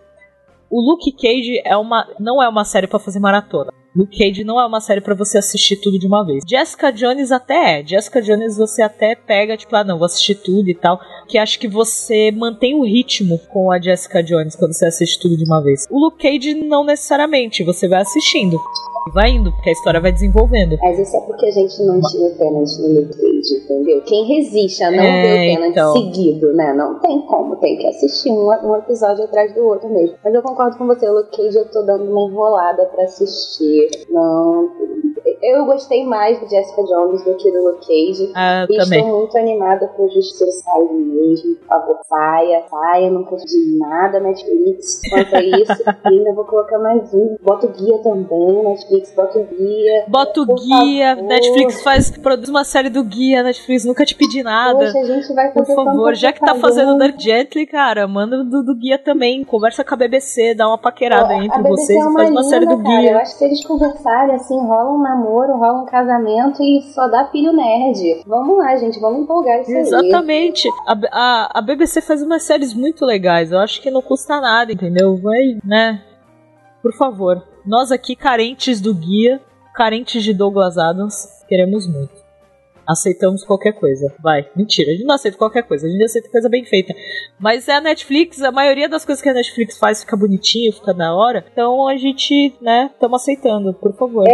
O Luke Cage é uma, não é uma série pra fazer maratona. Luke Cage não é uma série pra você assistir tudo de uma vez. Jessica Jones até é. Jessica Jones você até pega, tipo, ah, não, vou assistir tudo e tal. Que acho que você mantém o ritmo com a Jessica Jones quando você assiste tudo de uma vez. O Luke Cage não necessariamente, você vai assistindo. Vai indo, porque a história vai desenvolvendo. Mas isso é porque a gente não tinha Tenant no Luke Cage, entendeu? Quem resiste a não É, ver o Tenant então. seguido, né? Não tem como, tem que assistir um, um episódio atrás do outro mesmo. Mas eu concordo com você, o Luke Cage eu tô dando uma enrolada pra assistir. Não. Eu gostei mais do Jessica Jones do que do Luke Cage. Ah, E também. estou muito animada pro Justiceiro sair mesmo. Por favor, saia, saia. Não de nada Netflix quanto a isso. e ainda vou colocar mais um. Bota o guia também, Netflix, bota o guia. Bota o Por guia, favor. Netflix faz, produz uma série do guia, Netflix nunca te pedi nada. Poxa, a gente vai Por fazer favor, tanta já que tá fazendo Dark Gently, cara, manda do, do guia também. Conversa com a BBC, dá uma paquerada aí A entre BBC vocês é e faz uma linda, série do cara. Eu guia. acho que se eles conversarem assim, rola um namoro, rola um casamento e só dá filho nerd. Vamos lá, gente, vamos empolgar isso aí. Exatamente. A, a BBC faz umas séries muito legais. Eu acho que não custa nada, entendeu? Vai, né? Por favor. Nós aqui, carentes do guia, carentes de Douglas Adams, queremos muito. Aceitamos qualquer coisa. Vai. Mentira, a gente não aceita qualquer coisa, a gente aceita coisa bem feita. Mas é a Netflix, a maioria das coisas que a Netflix faz fica bonitinho, fica da hora. Então a gente, né, estamos aceitando, por favor.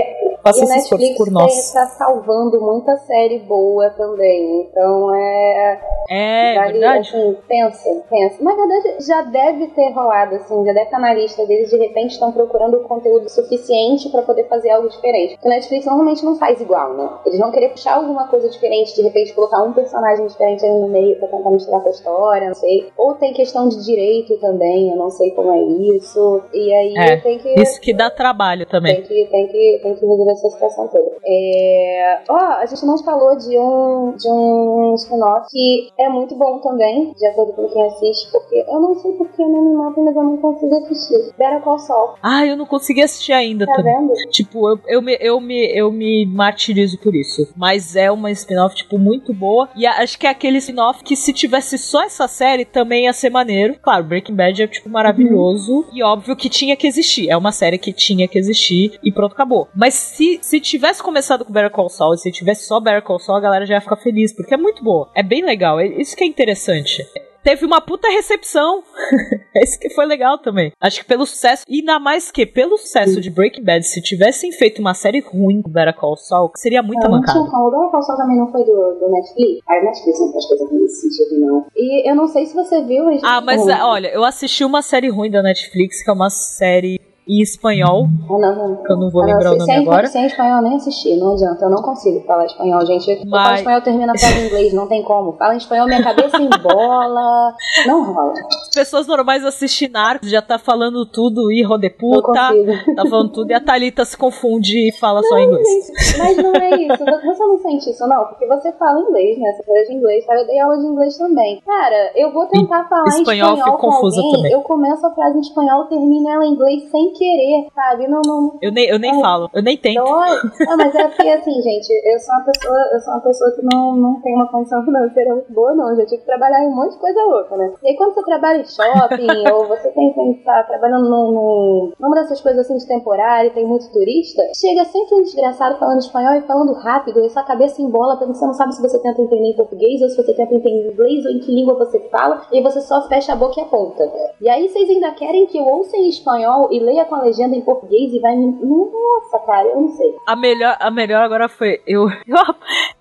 Faça e a esse esforço por nós. tá salvando muita série boa também. Então é. É, vale, verdade. assim, pensa, pensa. Na verdade, já deve ter rolado, assim, já deve estar na lista deles, de repente estão procurando conteúdo suficiente pra poder fazer algo diferente. Porque a Netflix normalmente não faz igual, né? Eles vão querer puxar alguma coisa diferente, de repente colocar um personagem diferente ali no meio pra tentar misturar com a história, não sei. Ou tem questão de direito também, eu não sei como é isso. E aí É, tem que. Isso que dá trabalho também. Tem que, tem, que, tem que resolver essa situação toda. É... Ó, a gente não falou de um, de um spin-off que é muito bom também, de acordo com quem assiste, porque eu não sei porque não me mata, mas eu não consigo assistir. Better Call Saul, Ah, eu não consegui assistir ainda tá também. vendo? Tipo, eu, eu, me, eu, me, eu me martirizo por isso. Mas é uma spin-off, tipo, muito boa. E acho que é aquele spin-off que se tivesse só essa série, também ia ser maneiro. Claro, Breaking Bad é, tipo, maravilhoso. E óbvio que tinha que existir. É uma série que tinha que existir e pronto, acabou. Mas se, se tivesse começado com Better Call Saul, e se tivesse só Better Call Saul, a galera já ia ficar feliz. Porque é muito boa. É bem legal. É isso que é interessante. Teve uma puta recepção. Esse que foi legal também. Acho que pelo sucesso. E ainda mais que pelo sucesso de Breaking Bad, se tivessem feito uma série ruim com Better Call Saul, seria não tinha mancada. O Better Call Saul também não foi do, do Netflix. A Netflix não faz coisa nesse sentido, não. E eu não sei se você viu... Ah, mas é, olha, eu assisti uma série ruim da Netflix, que é uma série em espanhol, Ah, não, não. eu não vou Ah, lembrar o nome se é em- agora. Se é em espanhol, nem assisti. Não adianta, eu não consigo falar espanhol, gente. Eu falo Mas- espanhol, termina a frase em inglês, não tem como. Fala em espanhol, minha cabeça embola. Não rola. As pessoas normais assistem Narcos, já tá falando tudo, hijo de Não puta, consigo. tá falando tudo, e a Thalita se confunde e fala só inglês. Gente, mas não é isso. Você não sente isso, não? Porque você fala inglês, né? Você fala de inglês, tá? Eu dei aula de inglês também. Cara, eu vou tentar falar em espanhol, espanhol fico com confusa alguém, também. eu começo a frase em espanhol, termino ela em inglês sem querer, sabe? Não, não, Eu nem, eu nem É. falo, eu nem tento. Dói. Não, mas é porque assim, gente, eu sou uma pessoa, eu sou uma pessoa que não, não tem uma condição financeira muito boa, não. Eu já tive que trabalhar em um monte de coisa louca, né? E aí quando você trabalha em shopping, ou você tem que estar trabalhando num, num- numa dessas coisas assim de temporário, tem muito turista, chega sempre um desgraçado falando espanhol e falando rápido, e sua cabeça embola, porque você não sabe se você tenta entender em português, ou se você tenta entender em inglês, ou em que língua você fala, e você só fecha a boca e aponta. E aí vocês ainda querem que eu ouça em espanhol e leia com a legenda em português e vai. Nossa, cara, eu não sei. A melhor, a melhor agora foi eu, eu,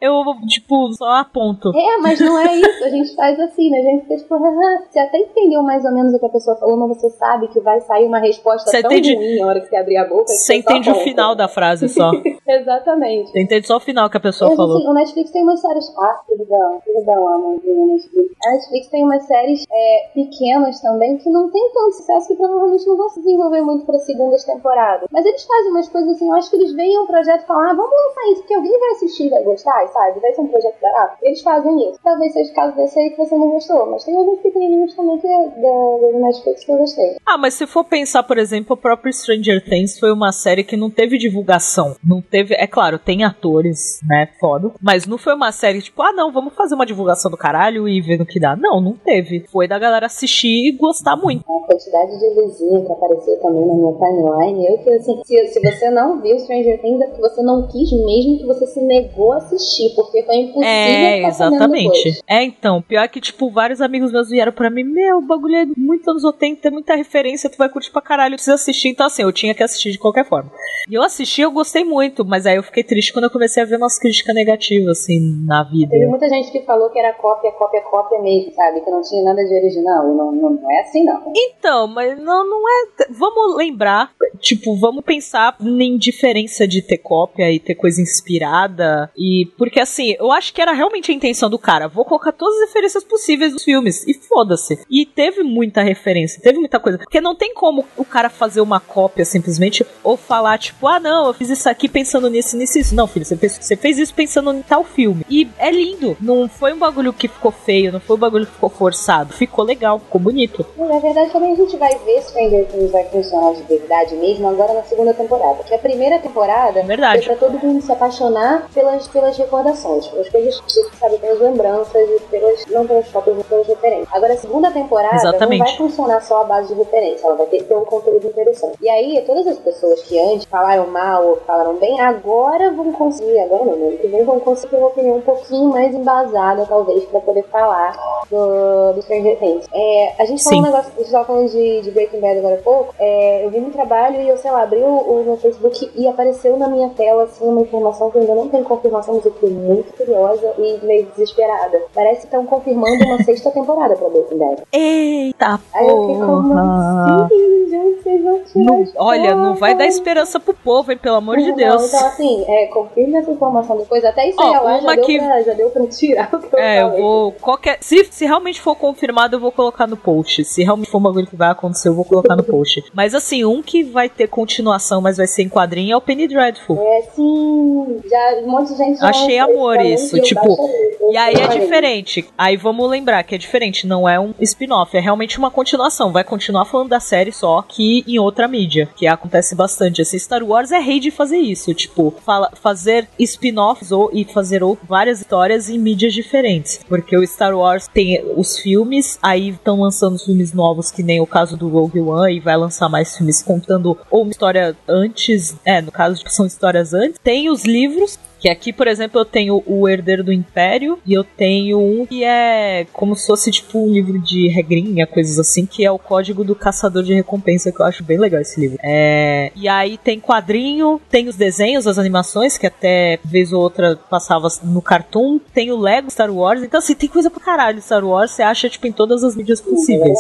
eu tipo, só aponto. É, mas não é isso. A gente faz assim, né? A gente fica tipo, "Haha." você até entendeu mais ou menos o que a pessoa falou, mas você sabe que vai sair uma resposta Você tão entende- ruim na hora que você abrir a boca. Você entende o final da frase só. Exatamente. Você entende só o final que a pessoa Mas, falou. assim, o Netflix tem umas séries. Ah, tudo bom, tudo bom, amor, do Netflix. A Netflix tem umas séries é, pequenas também que não tem tanto sucesso que provavelmente não vão se desenvolver muito para segundas temporadas. Mas eles fazem umas coisas assim, eu acho que eles veem um projeto e falam, ah, vamos lançar isso, porque alguém vai assistir e vai gostar, sabe? Vai ser um projeto barato. Eles fazem isso. Talvez seja o caso desse aí que você não gostou, mas tem alguns pequenininhos também que é da, da Netflix que eu gostei. Ah, mas se for pensar, por exemplo, o próprio Stranger Things foi uma série que não teve divulgação. Não teve. É claro, tem atores, né? Foda. Mas não foi uma série tipo, ah, não, vamos fazer uma divulgação do caralho e ver no que dá. Não, não teve. Foi da galera assistir e gostar muito. A quantidade de luzinha que apareceu também na minha timeline, eu que assim, se, se você não viu Stranger Things é porque você não quis mesmo que você se negou a assistir, porque foi impossível É, exatamente. É, então, pior que, tipo, vários amigos meus vieram pra mim, meu, o bagulho é muito anos 80, tem muita referência, tu vai curtir pra caralho, precisa assistir. Então, assim, eu tinha que assistir de qualquer forma. E eu assisti, eu gostei muito, mas aí eu fiquei triste quando eu comecei a ver umas críticas negativas, assim, na vida. Teve muita gente que falou que era cópia, cópia, cópia mesmo, sabe? Que não tinha nada de original. Não, não, não é assim, não. Então, mas não, não é. Vamos lembrar, tipo, vamos pensar em diferença de ter cópia e ter coisa inspirada. E. Porque assim, eu acho que era realmente a intenção do cara. Vou colocar todas as referências possíveis dos filmes. E foda-se. E teve muita referência, teve muita coisa. Porque não tem como o cara fazer uma cópia simplesmente ou falar, tipo, ah, não, eu fiz isso aqui pensando nisso, nisso, isso. Não, filho, você fez, você fez isso pensando em tal filme. E é lindo. Não foi um bagulho que ficou feio, não foi um bagulho que ficou forçado. Ficou legal, ficou bonito. Na verdade, também a gente vai ver Stranger Things vai funcionar de de verdade mesmo agora na segunda temporada. Porque a primeira temporada Verdade. foi pra todo mundo se apaixonar pelas, pelas recordações, pelas coisas, sabe, pelas lembranças e pelas, não pelas fotos, mas pelas referências. Agora a segunda temporada Exatamente. não vai funcionar só a base de referência, ela vai ter que ter um conteúdo interessante. E aí, todas as pessoas que antes falaram mal ou falaram bem, agora vão conseguir, agora não, no ano que vem vão conseguir uma opinião um pouquinho mais embasada, talvez, pra poder falar do, do Stranger Things. É, a gente falou Sim. um negócio, a gente tava falando de, de Breaking Bad agora há pouco, é, eu vim no trabalho e eu, sei lá, abri o, o meu Facebook e apareceu na minha tela, assim, uma informação que eu ainda não tenho confirmação, mas eu fiquei muito curiosa e meio desesperada. Parece que estão confirmando uma sexta temporada pra Breaking Bad. Eita Aí eu fiquei como assim, gente, vocês vão tirar Não- olha, não vai dar esperança pro povo, hein? Pelo amor de Não, Deus. Então, assim, é, confirme essa informação depois. Até isso Ó, lá já uma deu, que- pra, já deu pra tirar o que É, eu falei. vou. Qualquer. Se, se realmente for confirmado, eu vou colocar no post. Se realmente for um bagulho que vai acontecer, eu vou colocar no post. Mas assim, um que vai ter continuação, mas vai ser em quadrinho, é o Penny Dreadful. É, sim, já, um monte de gente Achei amor isso, tipo, E aí é diferente. Aí vamos lembrar que é diferente, não é um spin-off, é realmente uma continuação. Vai continuar falando da série só que em outra mídia, que acontece bastante. Assim, Star Wars é rei de fazer isso, tipo, fala, fazer spin-offs ou e fazer ou, várias histórias em mídias diferentes. Porque o Star Wars tem os filmes, aí estão lançando filmes novos, que nem o caso do Rogue One, e vai lançar mais filmes contando ou uma história antes, é, no caso, tipo, são histórias antes. Tem os livros, que aqui, por exemplo, eu tenho o Herdeiro do Império e eu tenho um que é como se fosse tipo um livro de regrinha, coisas assim, que é o Código do Caçador de Recompensa, que eu acho bem legal esse livro. É... E aí tem quadrinho, tem os desenhos, as animações, que até vez ou outra passava no Cartoon, tem o Lego Star Wars, então assim, tem coisa pra caralho Star Wars, você acha tipo em todas as mídias possíveis.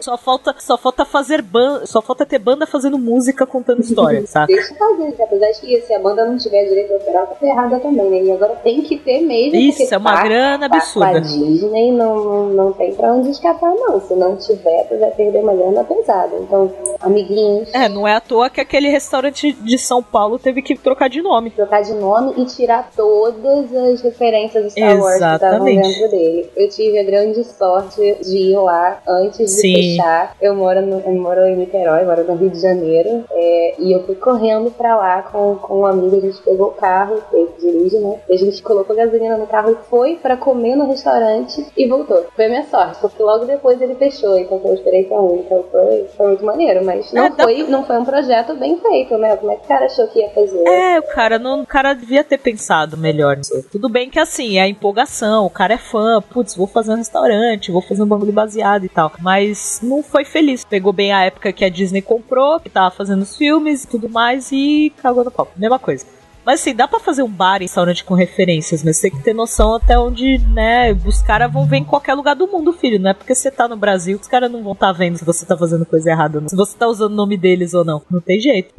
Só falta, só falta fazer banda, só falta ter banda fazendo música contando história, saca? Deixa fazer, apesar de que se a banda não tiver direito autoral, tá ferrada também, né? E agora tem que ter mesmo. Isso, é uma tá- grana tá absurda. A Disney não, não, não tem pra onde escapar, não. Se não tiver, tu vai perder uma grana pesada. Então, amiguinhos, É, não é à toa que aquele restaurante de São Paulo teve que trocar de nome. trocar de nome e tirar todas as referências do Star Wars que estavam dentro dele. Eu tive a grande sorte de ir lá antes de Sim. fechar. Eu moro, no, eu moro em Niterói, moro no Rio de Janeiro. é, e eu fui correndo pra lá com, com um amigo. A gente pegou o carro, ele dirige, né? E a gente colocou gasolina no carro e foi pra comer no restaurante e voltou. Foi a minha sorte, porque logo depois ele fechou. Então foi uma experiência única. Foi, foi muito maneiro, mas não, É, dá foi, não foi um projeto bem feito, né? Como é que o cara achou que ia fazer? É, o cara não, o cara devia ter pensado melhor nisso. Tudo bem que assim, é a empolgação, o cara é fã, putz, vou fazer um restaurante, vou fazer um bagulho baseado e tal. Mas não foi feliz. Pegou bem a época que a Disney comprou, que tava fazendo os filmes e tudo mais e cagou no pau. Mesma coisa. Mas assim, dá pra fazer um bar e restaurante com referências, mas tem que ter noção até onde, né, os caras vão ver em qualquer lugar do mundo, filho. Não é porque você tá no Brasil que os caras não vão estar vendo se você tá fazendo coisa errada não. Se você tá usando o nome deles ou não. Não tem jeito.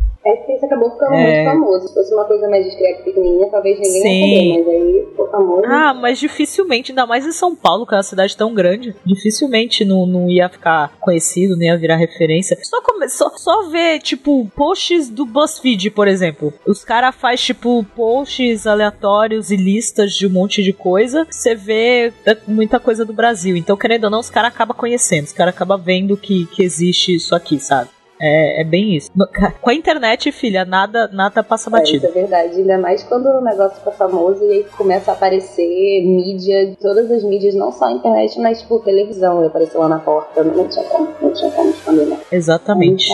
Isso acabou ficando É. muito famoso. Se fosse uma coisa mais discreta pequenininha, talvez ninguém Sim. ia saber, mas aí ficou famoso. Ah, mas dificilmente, ainda mais em São Paulo, que é uma cidade tão grande, dificilmente não, não ia ficar conhecido, não ia virar referência. Só, come- só, só ver, tipo, posts do BuzzFeed, por exemplo. Os caras fazem, tipo, posts aleatórios e listas de um monte de coisa. Você vê é, muita coisa do Brasil. Então, querendo ou não, os caras acabam conhecendo, os caras acabam vendo que, que existe isso aqui, sabe? É, é bem isso. No- Com a internet, filha, nada, nada passa É, isso batida. é verdade. Ainda mais quando o negócio fica famoso e aí começa a aparecer mídia, todas as mídias, não só a internet, mas tipo televisão. Ele apareceu lá na porta. Não tinha como, não tinha como esconder, né? Exatamente.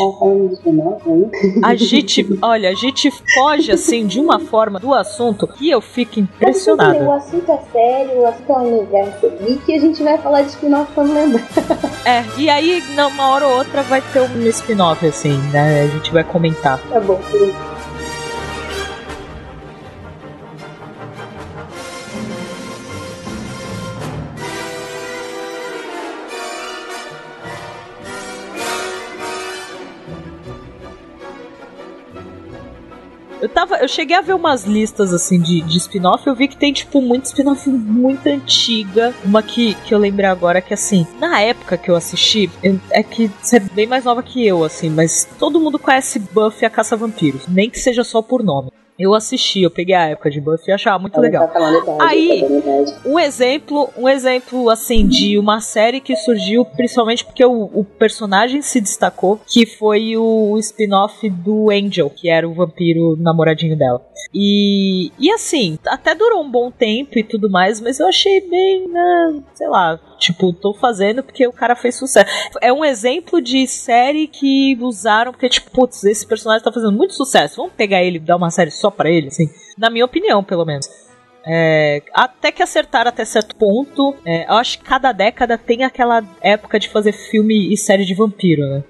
A gente, olha, a gente foge assim de uma forma do assunto que eu fico O impressionada. assunto é sério, o assunto é um universo geek e a gente vai falar de spin-off quando lembrar. É, e aí, numa hora ou outra, vai ter um spin-off, assim, né? A gente vai comentar. Tá bom, querido. Eu tava. Eu cheguei a ver umas listas assim de, de spin-off, eu vi que tem, tipo, muito spin-off muito antiga. Uma que, que eu lembrei agora que assim, na época que eu assisti, eu- é que você é bem mais nova que eu, assim, mas todo mundo conhece Buffy a Caça Vampiros, nem que seja só por nome. Eu assisti, eu peguei a época de Buffy e achava muito Ela legal. Tá Aí- tá. Um exemplo, um exemplo assim de uma série que surgiu principalmente porque o, o personagem se destacou, que foi o, spin-off do Angel, que era o vampiro namoradinho dela. E, e assim, até durou um bom tempo e tudo mais, mas eu achei bem, né, sei lá, tipo, tô fazendo porque o cara fez sucesso. É um exemplo de série que usaram porque tipo, putz, esse personagem tá fazendo muito sucesso. Vamos pegar ele e dar uma série só pra ele, assim. Na minha opinião, pelo menos. É, até que acertaram até certo ponto. É, eu acho que cada década tem aquela época de fazer filme e série de vampiro, né?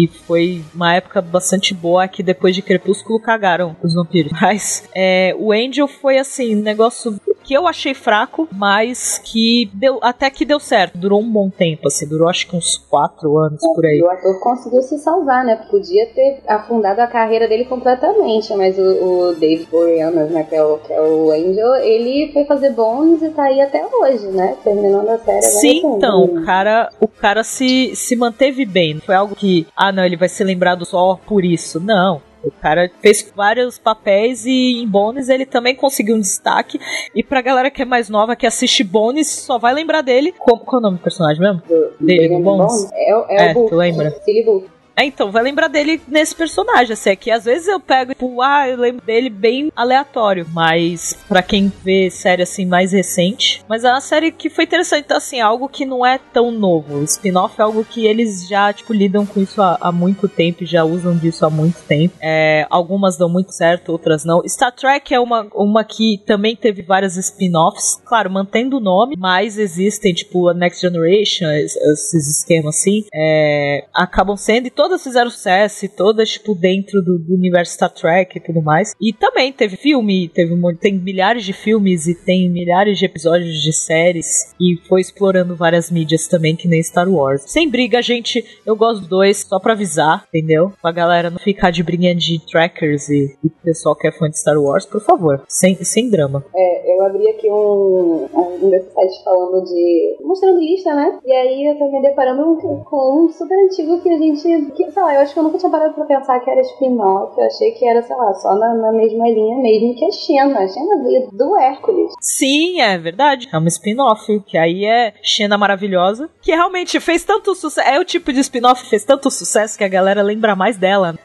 E foi uma época bastante boa que depois de Crepúsculo cagaram os vampiros. Mas é, o Angel foi assim, um negócio que eu achei fraco, mas que deu até que deu certo. Durou um bom tempo, assim, durou acho que uns quatro anos por aí. O ator conseguiu se salvar, né? Podia ter afundado a carreira dele completamente, mas o, o Dave Boreanaz, né, que é, o, que é o Angel, ele foi fazer Bones e tá aí até hoje, né? Terminando a série. Sim, então, o cara, o cara se, se manteve bem. Foi algo que, ah, não, ele vai ser lembrado só por isso. Não. O cara fez vários papéis e em Bones ele também conseguiu um destaque. E pra galera que é mais nova, que assiste Bones, só vai lembrar dele. Como, qual é o nome do personagem mesmo? Do- Dele, William Bones? É, o- é, É, o Bull. tu lembra? Silly. É, então, vai lembrar dele nesse personagem, assim, é que às vezes eu pego, tipo, ah, eu lembro dele bem aleatório, mas pra quem vê série, assim, mais recente, mas é uma série que foi interessante, então, assim, algo que não é tão novo, o spin-off é algo que eles já, tipo, lidam com isso há, há muito tempo, já usam disso há muito tempo, é, algumas dão muito certo, outras não. Star Trek é uma, uma que também teve várias spin-offs, claro, mantendo o nome, mas existem, tipo, a Next Generation, es- esses esquemas assim, é, acabam sendo, e fizeram sucesso, todas, tipo, dentro do, do universo Star Trek e tudo mais. E também teve filme, teve tem milhares de filmes e tem milhares de episódios de séries, e foi explorando várias mídias também, que nem Star Wars. Sem briga, gente, eu gosto dos dois, só pra avisar, entendeu? Pra galera não ficar de brinha de trackers e, e pessoal que é fã de Star Wars, por favor, sem, sem drama. É, eu abri aqui um, um desses sites falando de. mostrando lista, né? E aí eu tô me deparando com um super antigo que a gente. Que, sei lá, eu acho que eu nunca tinha parado pra pensar que era spin-off. Eu achei que era, sei lá, só na, na mesma linha mesmo que a Xena. A Xena veio do Hércules. Sim, é verdade. É uma spin-off, que aí é Xena Maravilhosa, que realmente fez tanto sucesso. É o tipo de spin-off que fez tanto sucesso que a galera lembra mais dela.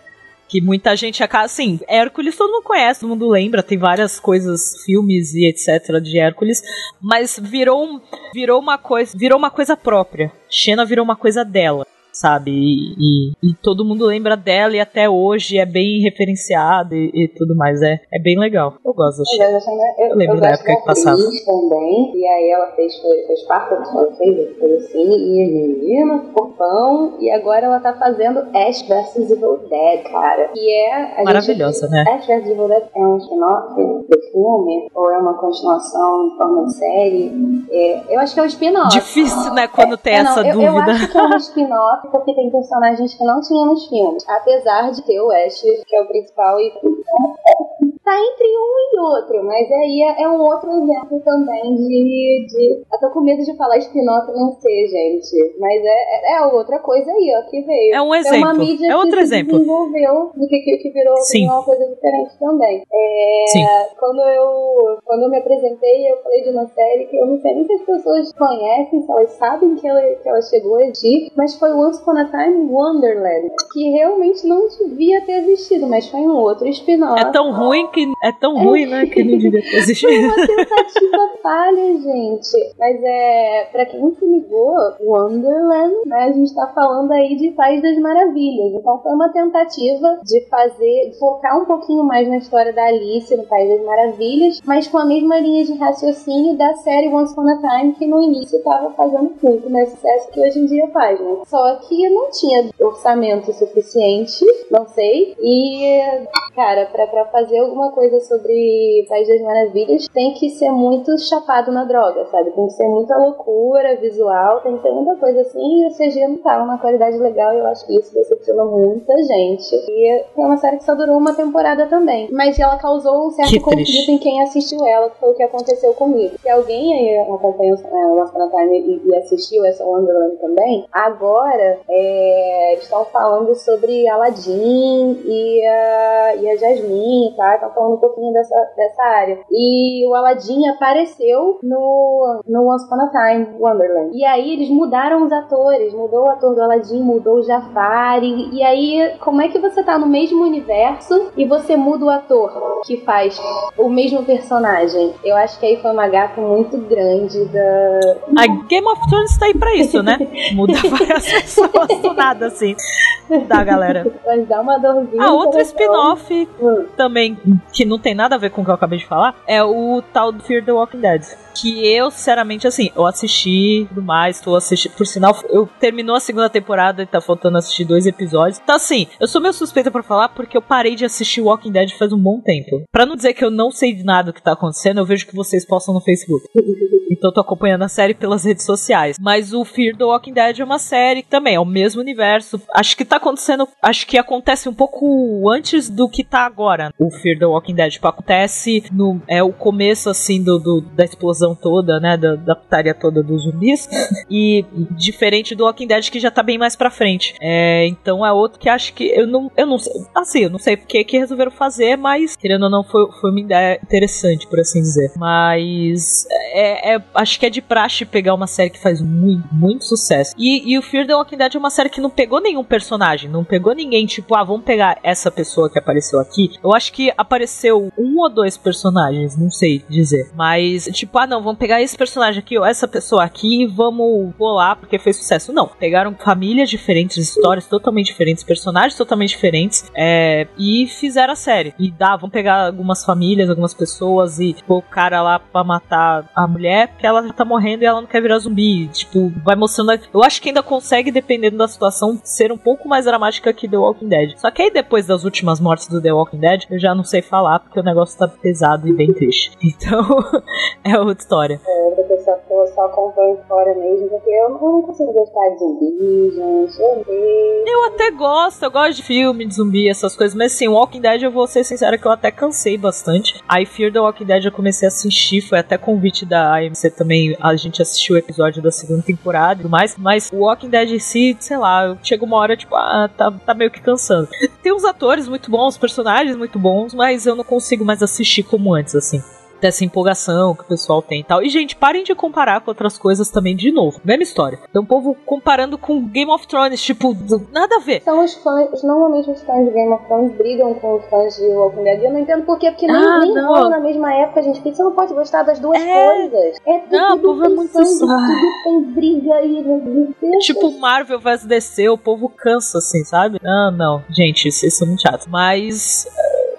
Que muita gente acaba. Assim, Hércules todo mundo conhece, todo mundo lembra, tem várias coisas, filmes e etc. de Hércules, mas virou, virou uma coisa. Virou uma coisa própria. Xena virou uma coisa dela. Sabe? E, e- e todo mundo lembra dela e até hoje é bem referenciado e, e tudo mais. É, é bem legal. Eu gosto da Xena. Eu, eu, Eu lembro eu da época que passava. também. E aí ela fez, foi, fez parte ela fez assim. E menina, corpão. E agora ela tá fazendo Ash vs Evil Dead, cara. Que é. a gente- Maravilhosa, né? Ash vs Evil Dead é um spin-off do filme? Ou é uma continuação em forma de série? É, eu acho que é um spin-off. Difícil, né, quando tem É, não, essa eu, dúvida. Eu acho que é um spin-off porque tem personagens que não tinham nos filmes. Apesar de ter o Ash, que é o principal, e tá entre um e outro, mas aí é, é um outro exemplo também de, de. Eu tô com medo de falar spin-off e não ser, gente. Mas é, é, é outra coisa aí, ó, que veio. É um É uma exemplo. mídia É outro que se exemplo. desenvolveu e que, que, virou Sim. uma coisa diferente também. É, Sim. quando eu quando eu me apresentei, eu falei de uma série que eu não sei nem se as pessoas conhecem, se elas sabem que ela, que ela chegou a existir, mas foi Once Upon a Time Wonderland, que realmente não devia ter existido, mas foi um outro spin-off. É tão ruim que é tão ruim, né, que não devia ter existido. uma tentativa falha, gente. Mas é, pra quem não se ligou, Wonderland, né, a gente tá falando aí de País das Maravilhas. Então foi uma tentativa de fazer, de focar um pouquinho mais na história da Alice no País das Maravilhas, mas com a mesma linha de raciocínio da série Once Upon a Time, que no início tava fazendo muito mais sucesso que hoje em dia faz, né? Só que não tinha orçamento suficiente, não sei, e, cara, pra, pra fazer alguma coisa sobre País das Maravilhas, tem que ser muito chapado na droga, sabe? Tem que ser muita loucura visual, tem que ser muita coisa assim, e o CG não tá uma qualidade legal e eu acho que isso decepcionou muita gente. E é uma série que só durou uma temporada também. Mas ela causou um certo Que conflito triste. em quem assistiu ela, que foi o que aconteceu comigo. Se alguém aí acompanhou é, o Last Time e, e assistiu essa Wonderland também, agora é, estão falando sobre Aladdin e a, e a Jasmine, tá? Estão falando um pouquinho dessa, dessa área. E o Aladdin apareceu no, no Once Upon a Time Wonderland. E aí eles mudaram os atores, mudou o ator do Aladdin, mudou o Jafar. E, e aí, como é que você tá no mesmo universo e você muda o ator que faz o mesmo personagem? Eu acho que aí foi uma gafa muito grande da, A Game of Thrones tá aí pra isso, né? Muda várias pessoas do nada, assim. Da galera. Mas dá uma dorzinha. A outra no coração. spin-off Hum. também, que não tem nada a ver com o que eu acabei de falar, é o tal do Fear the Walking Dead. Que eu, sinceramente, assim, eu assisti tudo mais, tô assistindo. Por sinal, eu terminou a segunda temporada e tá faltando assistir dois episódios. Então, assim, eu sou meio suspeita pra falar porque eu parei de assistir Walking Dead faz um bom tempo. Pra não dizer que eu não sei de nada do que tá acontecendo, eu vejo que vocês postam no Facebook. Então eu tô acompanhando a série pelas redes sociais. Mas o Fear the Walking Dead é uma série que também é o mesmo universo. Acho que tá acontecendo. Acho que acontece um pouco antes do que tá agora. O Fear the Walking Dead. Tipo, acontece no. É o começo, assim, do, do- da explosão toda, né? Da, da putaria toda dos zumbis. e diferente do Walking Dead, que já tá bem mais pra frente. É, então é outro que acho que. Eu não, eu não sei. Assim, eu não sei porque que resolveram fazer, mas querendo ou não, foi, foi uma ideia interessante, por assim dizer. Mas é, é- acho que é de praxe pegar uma série que faz muito, muito sucesso. E, e o Fear the Walking Dead é uma série que não pegou nenhum personagem, não pegou ninguém, tipo, ah, vamos pegar essa pessoa que apareceu aqui. Eu acho que apareceu um ou dois personagens, não sei dizer. Mas, tipo, ah, não, vamos pegar esse personagem aqui ou essa pessoa aqui e vamos bolar porque fez sucesso. Não, pegaram famílias diferentes, histórias totalmente diferentes, personagens totalmente diferentes é, e fizeram a série. E dá, vamos pegar algumas famílias, algumas pessoas e pôr o cara lá pra matar a mulher porque ela tá morrendo e ela não quer virar zumbi. Tipo, vai mostrando. Eu acho que ainda consegue, dependendo da situação, ser um pouco mais dramática que The Walking Dead. Só que aí depois das últimas mortes do The Walking Dead, eu já não sei falar porque o negócio tá pesado e bem triste. Então, é outra história. outra pessoa que eu só acompanho fora mesmo, porque eu não, eu não consigo gostar de zumbi, gente. Eu. Eu até gosto, eu gosto de filme de zumbi, essas coisas, mas assim, Walking Dead eu vou ser sincera que eu até cansei bastante. Aí Fear the Walking Dead eu comecei a assistir, foi até convite da AMC também, a gente assistiu o episódio da segunda temporada e tudo mais, mas o Walking Dead em si, sei lá, chega uma hora tipo, ah, tá, tá meio que cansando. Tem uns atores muito bons, personagens muito bons, mas eu não consigo mais assistir como antes, assim dessa empolgação que o pessoal tem e tal. E, gente, parem de comparar com outras coisas também de novo. Mesma história. Então, o povo comparando com Game of Thrones, tipo, nada a ver. São os fãs, normalmente os fãs de Game of Thrones brigam com os fãs de Walking Dead. Eu não entendo por quê, porque nem, Ah, nem rola na mesma época, gente. Porque você não pode gostar das duas É. coisas. É tudo, Não, o povo é tem muito sangue, tudo tem briga e. Tipo Marvel vs DC, o povo cansa, assim, sabe? Não, não. Gente, vocês são muito chatos. Mas.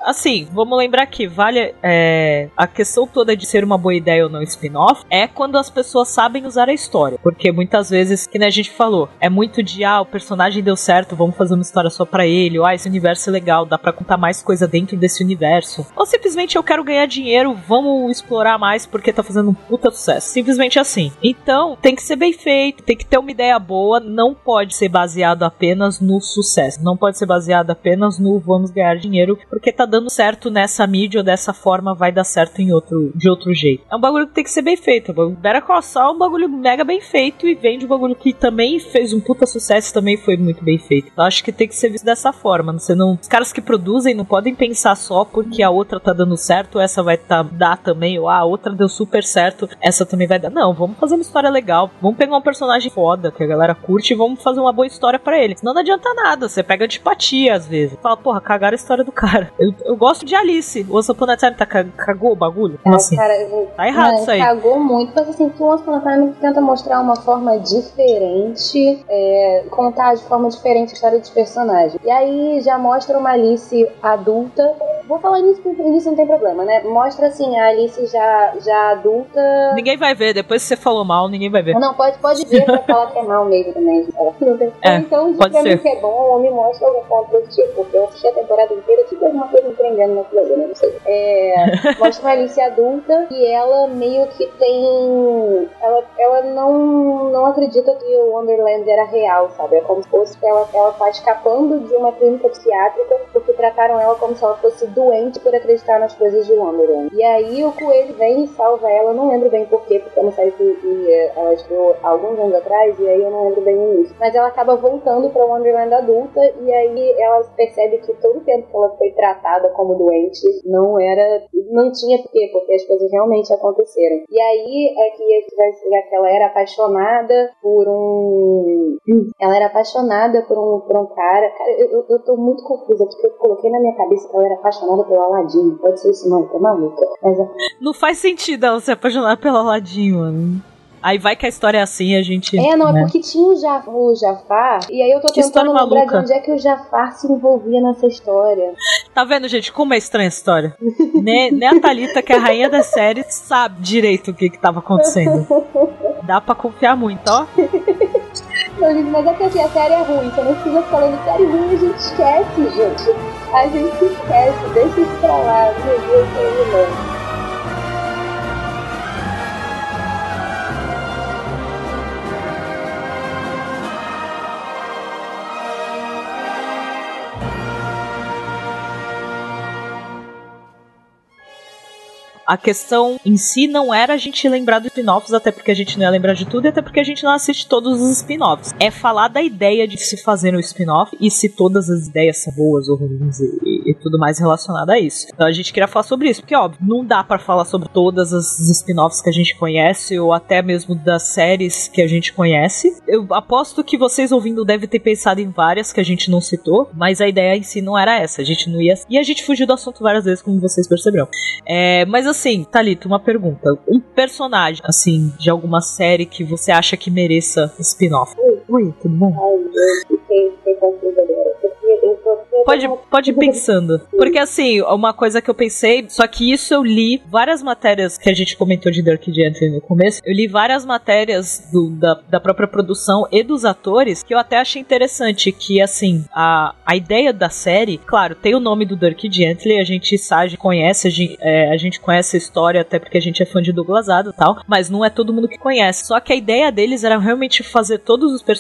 Assim, vamos lembrar que vale é, a questão toda de ser uma boa ideia ou não spin-off é quando as pessoas sabem usar a história. Porque muitas vezes, que nem a gente falou, é muito de ah, o personagem deu certo, vamos fazer uma história só pra ele, ou ah, esse universo é legal, dá pra contar mais coisa dentro desse universo. Ou simplesmente eu quero ganhar dinheiro, vamos explorar mais porque tá fazendo um puta sucesso. Simplesmente assim. Então, tem que ser bem feito, tem que ter uma ideia boa, não pode ser baseado apenas no sucesso. Não pode ser baseado apenas no vamos ganhar dinheiro, porque tá dando certo nessa mídia ou dessa forma, vai dar certo em outro, de outro jeito. É um bagulho que tem que ser bem feito. Better Call Saul é um bagulho mega bem feito e vende um bagulho que também fez um puta sucesso também foi muito bem feito. Eu acho que tem que ser visto dessa forma. Você não, os caras que produzem não podem pensar só porque a outra tá dando certo, essa vai tá, dar também, ou ah, a outra deu super certo, essa também vai dar. Não, vamos fazer uma história legal. Vamos pegar um personagem foda que a galera curte e vamos fazer uma boa história pra ele. Senão não adianta nada. Você pega antipatia às vezes. Fala, porra, cagaram a história do cara. Eu, eu gosto de Alice. O Once Upon a Time tá, ca- cagou o bagulho? Como assim? Cara, eu- Tá errado Não, isso aí. Cagou muito, mas assim, que o Once Upon a Time tenta mostrar uma forma diferente, é, contar de forma diferente a história dos personagens. E aí já mostra uma Alice adulta vou falar nisso porque isso não tem problema, né? Mostra assim a Alice já, já adulta. Ninguém vai ver, depois que você falou mal, ninguém vai ver. Não, pode, pode ver pra falar que é mal mesmo também. É, então, pode pra mim que é bom, ou me mostra algum ponto positivo, porque eu assisti a temporada inteira, tipo alguma coisa me prendendo na né? Não sei. É, mostra a Alice adulta e ela meio que tem. Ela, ela não, não acredita que o Wonderland era real, sabe? É como se fosse que ela, ela tá escapando de uma clínica psiquiátrica porque trataram ela como se ela fosse doente por acreditar nas coisas de Wonderland. E aí o coelho vem e salva ela, eu não lembro bem porquê, porque uma série que, que, eh, ela estreou alguns anos atrás, e aí eu não lembro bem o início. Mas ela acaba voltando pra Wonderland adulta, e aí ela percebe que todo o tempo que ela foi tratada como doente não era. não tinha porquê, porque as coisas realmente aconteceram. E aí é que explicar que ela era apaixonada por um. Ela era apaixonada por um, por um cara. Cara, eu, eu, tô muito confusa, porque eu coloquei na minha cabeça que ela era apaixonada pelo Aladdin. Pode ser isso, não, tô maluca. Mas é Não faz sentido ela se apaixonar pelo Ladinho, mano. Aí vai que a história é assim a gente. É, não, é né? porque tinha o, ja o Jafar, e aí eu tô Que tentando lembrar de onde é que o Jafar se envolvia nessa história. Tá vendo, gente, como é estranha a história? nem, nem a Thalita, que é a rainha da série, sabe direito o que que tava acontecendo. Dá pra confiar muito, ó. Não, gente, mas é que assim, a série é ruim, você não precisa falando série ruim, a gente esquece, gente. A gente esquece, deixa isso pra lá, meu Deus, que não. A questão em si não era a gente lembrar dos spin-offs, até porque a gente não ia lembrar de tudo, e até porque a gente não assiste todos os spin-offs. É falar da ideia de se fazer um spin-off e se todas as ideias são boas ou ruins e, e tudo mais relacionado a isso. Então a gente queria falar sobre isso, porque óbvio, não dá pra falar sobre todas as spin-offs que a gente conhece, ou até mesmo das séries que a gente conhece. Eu aposto que vocês ouvindo devem ter pensado em várias que a gente não citou, mas a ideia em si não era essa. A gente não ia. E a gente fugiu do assunto várias vezes, como vocês perceberam. É, mas assim, Thalita, uma pergunta. Um personagem, assim, de alguma série que você acha que mereça spin-off? Oi, tudo bom? Ai, fiquei, fiquei confusa agora. Pode, pode ir pensando. Porque assim, uma coisa que eu pensei, só que isso eu li várias matérias que a gente comentou de Dark Gently no começo. Eu li várias matérias do- da, da própria produção e dos atores que eu até achei interessante. Que assim, a, a ideia da série, claro, tem o nome do Dirk Gently, a gente sabe, conhece, a gente, é, a gente conhece a história, até porque a gente é fã de Douglas Adams e tal, mas não é todo mundo que conhece. Só que a ideia deles era realmente fazer todos os personagens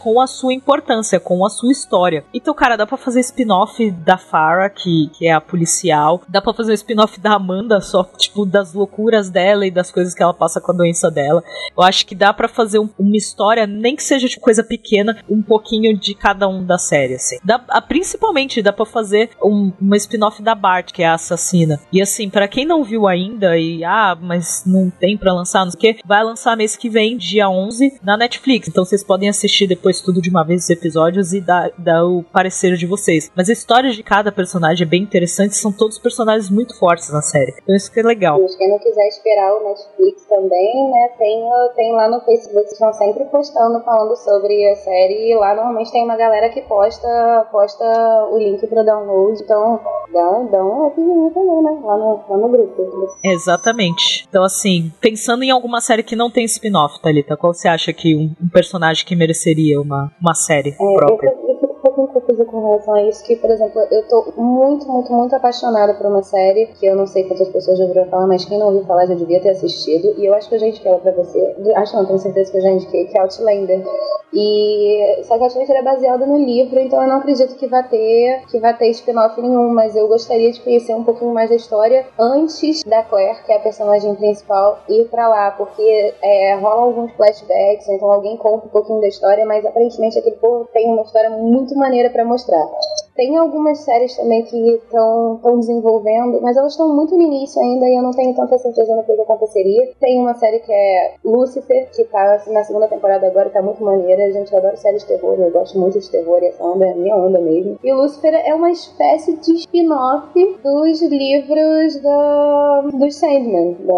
com a sua importância, com a sua história. Então, cara, dá pra fazer spin-off da Farah, que, que é a policial, dá pra fazer um spin-off da Amanda, só, tipo, das loucuras dela e das coisas que ela passa com a doença dela. Eu acho que dá pra fazer um- uma história, nem que seja de coisa pequena, um pouquinho de cada um da série, assim. Dá, ah, principalmente, dá pra fazer um, uma spin-off da Bart, que é a assassina. E assim, pra quem não viu ainda e, ah, mas não tem pra lançar, não sei o quê, vai lançar mês que vem, dia 11, na Netflix. Então vocês podem assistir depois tudo de uma vez os episódios e dar, dar o parecer de vocês. Mas a história de cada personagem é bem interessante, são todos personagens muito fortes na série. Então isso que é legal. Quem não quiser esperar o Netflix também, né, tem, tem lá no Facebook, vocês estão sempre postando, falando sobre a série, e lá normalmente tem uma galera que posta, posta o link para download, então dá, dá uma opinião também, né, lá no, lá no grupo. Exatamente. Então, assim, pensando em alguma série que não tem spin-off, Thalita, qual você acha que um, um personagem que mereceria uma, uma série É, própria? fico- pouquinho confusa com relação a isso, que, por exemplo, eu tô muito, muito, muito apaixonada por uma série que eu não sei quantas pessoas já ouviram falar, mas quem não ouviu falar já devia ter assistido, e eu acho que eu já indiquei ela pra você, acho não, tenho certeza que eu já indiquei, que é Outlander. E só que Outlander é baseado no livro, então eu não acredito que vai ter, que vai ter spin-off nenhum, mas eu gostaria de conhecer um pouquinho mais da história antes da Claire, que é a personagem principal, ir pra lá, porque é, rola alguns flashbacks, então alguém conta um pouquinho da história, mas aparentemente aquele povo tem uma história muito maneira pra mostrar. Tem algumas séries também que estão desenvolvendo, mas elas estão muito no início ainda e eu não tenho tanta certeza no que aconteceria. Tem uma série que é Lucifer, que tá na segunda temporada agora tá muito maneira. Gente, eu adoro séries de terror, eu gosto muito de terror e essa onda é a minha onda mesmo. E Lucifer é uma espécie de spin-off dos livros da, dos Sandman. Da,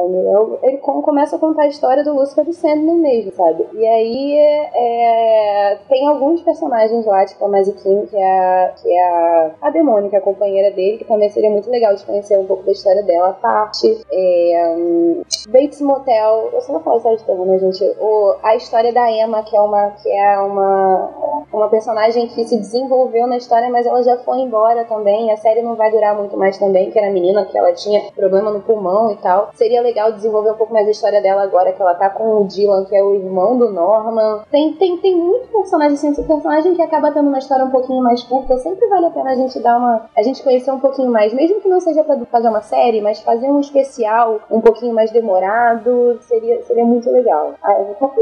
ele com- começa a contar a história do Lucifer do Sandman mesmo, sabe? E aí é, tem alguns personagens lá, tipo a Que é, que é a, a Demônica, a companheira dele, que também seria muito legal de conhecer um pouco da história dela. A parte é, um, Bates Motel, eu só vou falar história de terror, né, gente? O, a história da Emma, que é uma que é uma, uma personagem que se desenvolveu na história, mas ela já foi embora também. A série não vai durar muito mais também, que era a menina que ela tinha problema no pulmão e tal. Seria legal desenvolver um pouco mais a história dela agora, que ela tá com o Dylan, que é o irmão do Norman. Tem, tem, tem muito personagem, assim, personagem que acaba tendo uma história um pouquinho mais curta. Sempre vale a pena a gente dar uma. a gente conhecer um pouquinho mais, mesmo que não seja pra fazer uma série, mas fazer um especial um pouquinho mais demorado seria, seria muito legal. Ah,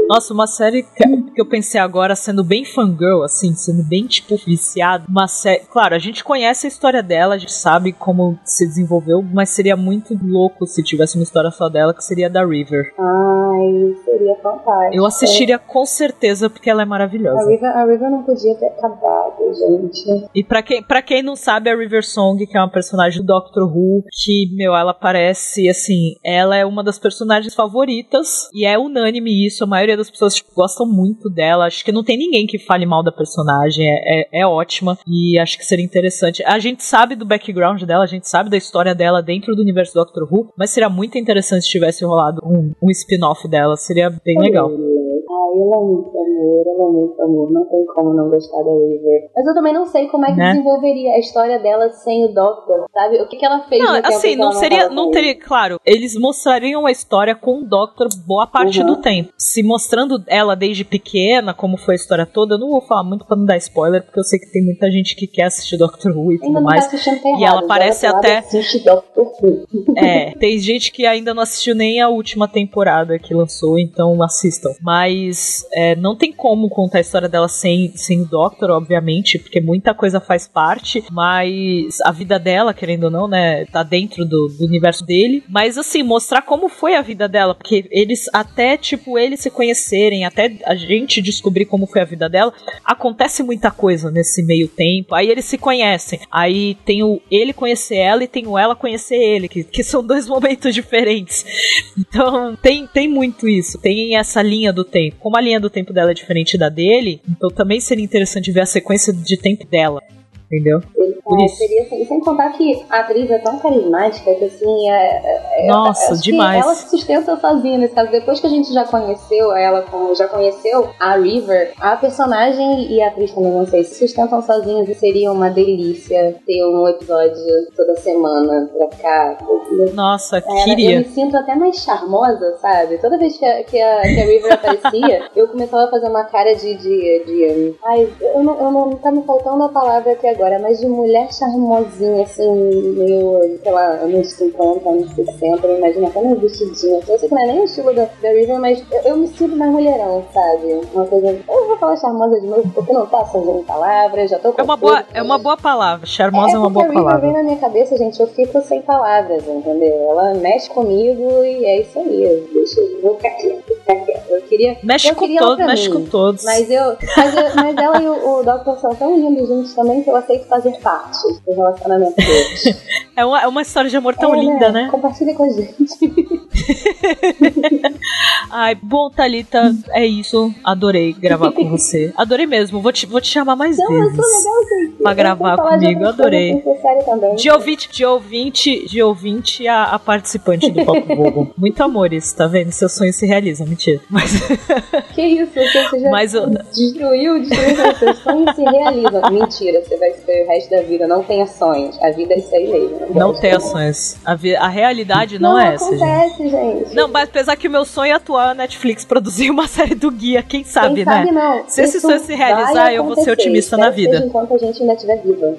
Nossa, uma série que, eu pensei agora, sendo bem fangirl, assim, sendo bem, tipo, viciado. Uma série. Claro, a gente conhece a história dela, a gente sabe como se desenvolveu, mas seria muito louco se tivesse uma história só dela, que seria da River. Ai, seria fantástico. Eu assistiria com certeza, porque ela é A maravilhosa. River, a River não podia ter acabado, gente. E pra quem, pra quem não sabe, a River Song, que é uma personagem do Doctor Who, que, meu, ela parece, assim, ela é uma das personagens favoritas, e é unânime isso, a maioria das pessoas tipo, gostam muito dela, acho que não tem ninguém que fale mal da personagem, é, é, é ótima, e acho que seria interessante. A gente sabe do background dela, a gente sabe da história dela dentro do universo do Doctor Who, mas seria muito interessante se tivesse rolado um, um spin-off dela, seria bem legal. Ela é muito amor, ela é muito amor, não tem como não gostar da River. Mas eu também não sei como é que Né? desenvolveria a história dela sem o Doctor, sabe? O que, que ela fez Não, assim, não ela seria, não teria, claro, eles mostrariam a história com o Doctor boa parte Uhum. do tempo. Se mostrando ela desde pequena, como foi a história toda, eu não vou falar muito pra não dar spoiler, porque eu sei que tem muita gente que quer assistir Doctor Who e tudo não tá mais. tá E ela parece ela até-. É, tem gente que ainda não assistiu nem a última temporada que lançou, então assistam. Mas é, não tem como contar a história dela sem, sem o Doctor, obviamente, porque muita coisa faz parte, mas a vida dela, querendo ou não, né, tá dentro do, do universo dele. Mas assim, mostrar como foi a vida dela, porque eles, até tipo, eles se conhecerem, até a gente descobrir como foi a vida dela, acontece muita coisa nesse meio tempo. Aí eles se conhecem. Aí tem o ele conhecer ela e tem o ela conhecer ele, que, que são dois momentos diferentes. Então tem, tem muito isso. Tem essa linha do tempo. Como a linha do tempo dela é diferente da dele, então também seria interessante ver a sequência de tempo dela. Entendeu? Por É, seria assim. E sem contar que a atriz é tão carismática que assim é. é- Nossa, acho que demais. Ela se sustenta sozinha nesse caso. Depois que a gente já conheceu ela, como já conheceu a River, a personagem e a atriz também, não sei, se sustentam sozinhos e seria uma delícia ter um episódio toda semana pra ficar. Nossa, Eu queria. me sinto até mais charmosa, sabe? Toda vez que a, que a, que a River aparecia, eu começava a fazer uma cara de. de, de ai, eu não, eu não tá me faltando a palavra aqui agora, mas de mulher charmosinha, assim, meio, sei lá, anos 50, anos 60, eu imagino até meio vestidinha. Eu sei que não é nem o estilo da, da mas eu, eu me sinto mais mulherão, sabe? Uma coisa. Eu vou falar charmosa de novo, porque não tá surgindo palavras, já tô com É uma boa, é uma boa palavra. Charmosa é, uma boa porque a River vem palavra. na minha cabeça, gente, eu fico sem palavras, entendeu? Ela mexe comigo e é isso aí. Deixa eu vou ficar quieto, ficar quieto. Eu queria. Mexe eu com queria ela todos, mexe mim, com todos. Mas, eu, mas, eu- mas ela e o, o Dr. são tão lindos juntos também que eu aceito fazer parte do relacionamento deles. É uma, é uma história de amor tão É, linda, né? Compartilha com a gente. Ai, bom, Thalita, é isso. Adorei gravar com você. Adorei mesmo. Vou te, vou te chamar mais Não, eu vezes. sou legal, gente. Pra gravar comigo, adorei. também. De ouvinte, de ouvinte, de ouvinte a, a participante do Papo Bobo. Muito amor isso, tá vendo? Seus sonhos se realizam, mentira. Mas, Que isso, você já Mas eu- destruiu, destruiu seus sonhos se realizam. Mentira, você vai ser o resto da vida. Não tenha sonhos. A vida é isso aí mesmo. não tenha sonhos. A, vi- a realidade não, é essa, gente. acontece, gente. Não, mas apesar que o meu sonho é atuar a Netflix produzir uma série do Guia, quem sabe, Quem né? sabe não. Se esse Isso sonho se realizar, eu vou ser otimista na vida. Enquanto a gente ainda estiver viva.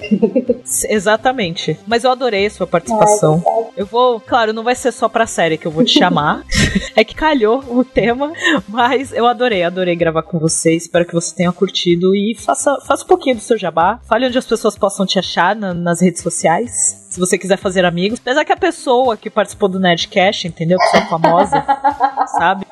Exatamente. Mas eu adorei a sua participação. Eu vou, claro, não vai ser só pra série que eu vou te chamar. é que calhou o tema, mas eu adorei, adorei gravar com você. Espero que você tenha curtido e faça, faça um pouquinho do seu jabá. Fale onde as pessoas possam te achar na- nas redes sociais. Se você quiser fazer amigos. Apesar que a pessoa que participou do Nerdcast, entendeu? Que sou famosa, sabe?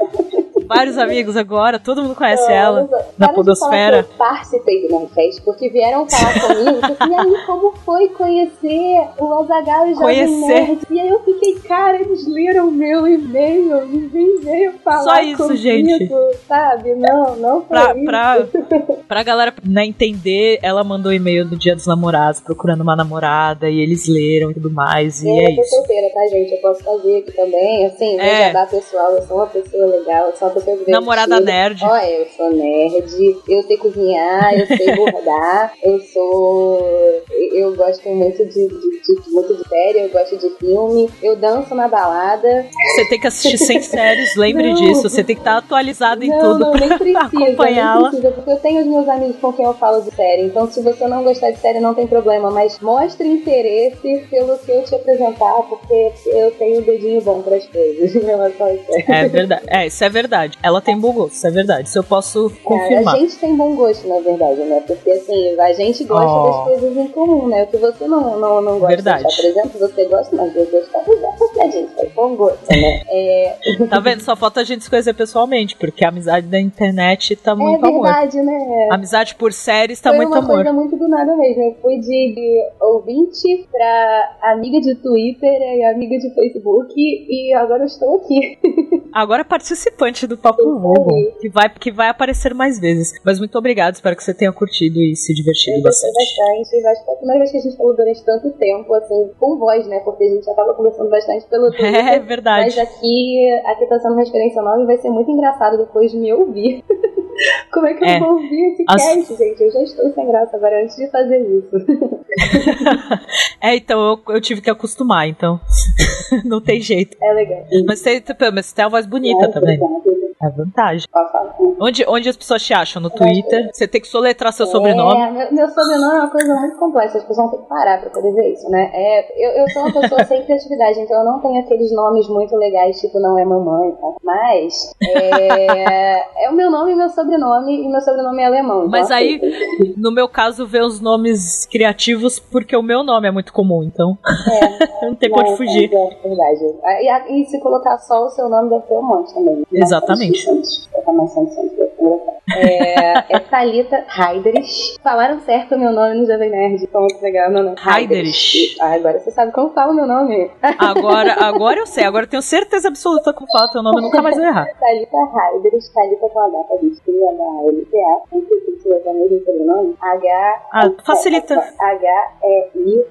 Vários amigos agora, todo mundo conhece Não, ela. na podosfera. Eu participei do Nerdcast porque vieram falar comigo. e aí, como foi conhecer o Azaghal e Conhecer. Nerd? E aí eu fiquei, cara, eles leram meu e-mail, ninguém veio falar Só isso, comigo, gente. sabe? Não, não foi Pra, isso. pra, pra galera né, entender, ela mandou e-mail do Dia dos Namorados procurando uma namorada e eles leram e tudo mais. E eu é não tô isso. solteira, tá, gente? Eu posso fazer aqui também. Assim, vou É. jabá pessoal. Eu sou uma pessoa legal, eu sou Namorada nerd. Olha, eu sou nerd, eu sei cozinhar, eu sei bordar, eu sou. Eu gosto muito de, de, de- muito de série, eu gosto de filme, eu danço na balada. Você tem que assistir 100 séries, lembre Não. disso. Você tem que estar atualizado em não, tudo não, nem pra precisa, acompanhá-la. nem precisa, porque eu tenho os meus amigos com quem eu falo de série. Então, se você não gostar de série, não tem problema, mas mostre interesse pelo que eu te apresentar, porque eu tenho um dedinho bom pras coisas em relação às séries. É verdade. É, isso é verdade. Ela tem bom gosto, isso é verdade. Isso eu posso confirmar. a gente tem bom gosto, na verdade, né? Porque assim, a gente gosta Oh. das coisas em comum, né? O que você não, não, não gosta Verdade. de por exemplo, você gosta, mas eu gosto porque a gente tem bom gosto, né? É, Tá vendo? Só falta a gente se conhecer pessoalmente, porque a amizade da internet tá é muito amor. verdade, né? Amizade por séries tá Foi muito uma amor. coisa muito do nada mesmo. Eu fui de, de ouvinte pra amiga de Twitter e amiga de Facebook e agora eu estou aqui. Agora é participante do Papo Isso Vogon, aí. que vai, que vai aparecer mais vezes. Mas muito obrigado, espero que você tenha curtido e se divertido Eu gostei bastante. bastante. Acho que foi a primeira vez que a gente falou durante tanto tempo, assim, com voz, né? Porque a gente tava conversando bastante pelo Twitter. É verdade. Mas aqui, aqui tá sendo uma experiência nova e vai ser muito engraçado depois de me ouvir. Como é que É. eu vou ouvir esse As- cast, gente? Eu já estou sem graça agora antes de fazer isso. É, então eu, eu tive que acostumar, então. Não tem jeito. É legal. Mas você, mas você tem uma voz bonita também. É vantagem. Onde, onde as pessoas te acham? No Twitter? Você tem que soletrar seu sobrenome. É, meu, meu sobrenome é uma coisa muito complexa, as pessoas vão ter que parar pra poder ver isso, né? É, eu, eu sou uma pessoa sem criatividade, então eu não tenho aqueles nomes muito legais, tipo não é mamãe, tá? Mas é, é o meu nome e meu sobrenome, e meu sobrenome é alemão. então Mas aí, no meu caso, vê os nomes criativos porque o meu nome é muito comum, então não tem pra onde fugir. É, é verdade. E, e se colocar só o seu nome, deve ter um monte também. Exatamente. Santos engraçado. É, é Thalita Heiderich. Falaram certo o meu nome no Jovem Nerd. Ficou muito legal, meu nome. Heiderich. Ah, agora você sabe como fala o meu nome. Agora, agora eu sei, agora eu tenho certeza absoluta que eu falo teu nome, eu nunca mais vou errar. Thalita Heiderich. Thalita com H, tá gente? H-L-T-A. Não sei se você vai mesmo sobrenome. H... Ah, facilita. H-E-I-D-E-R-I-C-H.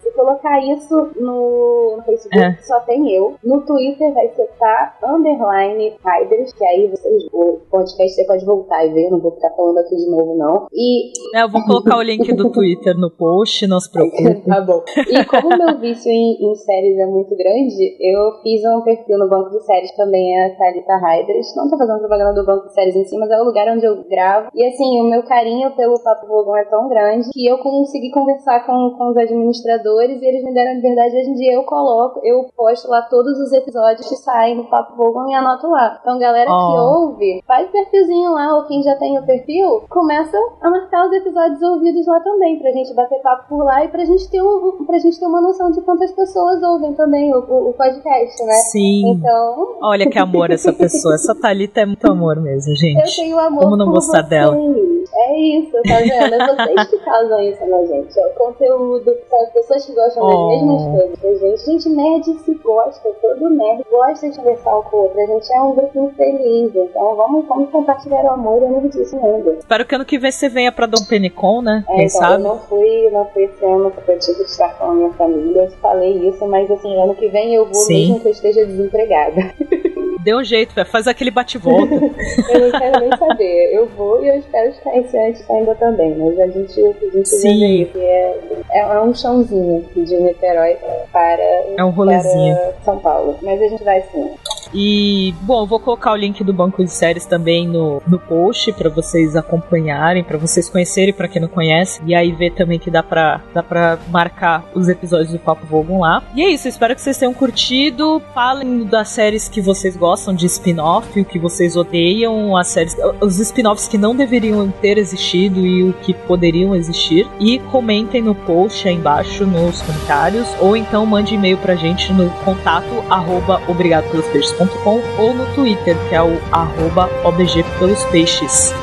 Se colocar isso no, Facebook, É. só tem eu. No Twitter vai ser tá underline Heiderich, que aí vocês, o podcast você pode voltar e ver, eu não vou ficar falando aqui de novo, não. E É, eu vou colocar o link do Twitter no post, não se preocupe. tá bom. E como o meu vício em, em séries é muito grande, eu fiz um perfil no banco de séries também, é a Thalita Heiderich. Não tô fazendo propaganda do banco de séries em si, mas é o lugar onde eu gravo. E assim, o meu carinho pelo Papo Vogão é tão grande que eu consegui conversar com, com os administradores e eles me deram a liberdade. Hoje em dia eu coloco, eu posto lá todos os episódios que saem do Papo Vogão e anoto lá. Então, galera que Oh. ouve, faz perfilzinho lá, ou quem já tem o perfil, começa a marcar os episódios ouvidos lá também, pra gente bater papo por lá e pra gente ter, um, pra gente ter uma noção de quantas pessoas ouvem também o, o, o podcast, né? Sim. Então, Olha que amor essa pessoa. Essa Thalita é muito amor mesmo, eu gente. tenho amor Como não gostar vocês. dela? É isso, tá vendo? É vocês que causam isso na gente. É o conteúdo, são as pessoas que gostam Oh. das mesmas coisas gente. Gente, nerd se gosta, todo nerd gosta de conversar o outro. A gente é um grupo feliz, então vamos, vamos compartilhar o amor e a nerdice ainda. Espero que ano que vem você venha pra Dom Penicon, né? É, Quem então, sabe? eu não fui, não fui esse ano porque eu tive que estar com a minha família. Eu falei isso, mas assim, ano que vem eu vou Sim. mesmo que eu esteja desempregada. Dê um jeito. Faz aquele bate-volta. Eu não quero nem saber. Eu vou e eu espero ficar esse antes ainda também. Mas a gente, a gente Sim. vê é, é um chãozinho de Niterói para, É um rolezinho. São Paulo. Mas a gente vai sim. E, bom, vou colocar o link do banco de séries também no, no post pra vocês acompanharem, pra vocês conhecerem, pra quem não conhece. E aí ver também que dá pra, dá pra marcar os episódios do Papo Vogon lá. E é isso, espero que vocês tenham curtido. Falem das séries que vocês gostam de spin-off, o que vocês odeiam, as séries, os spin-offs que não deveriam ter existido e o que poderiam existir. E comentem no post aí embaixo nos comentários, ou então mande e-mail pra gente no contato arroba obrigado pelos peixes ou no Twitter, que é o arroba.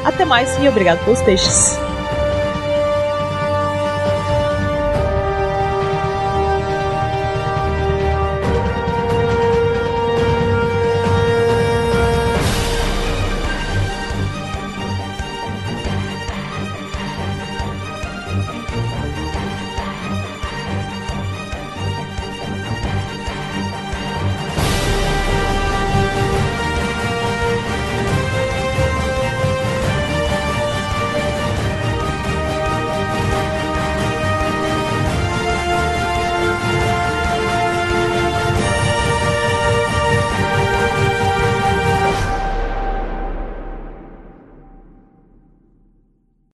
Até mais e obrigado pelos peixes.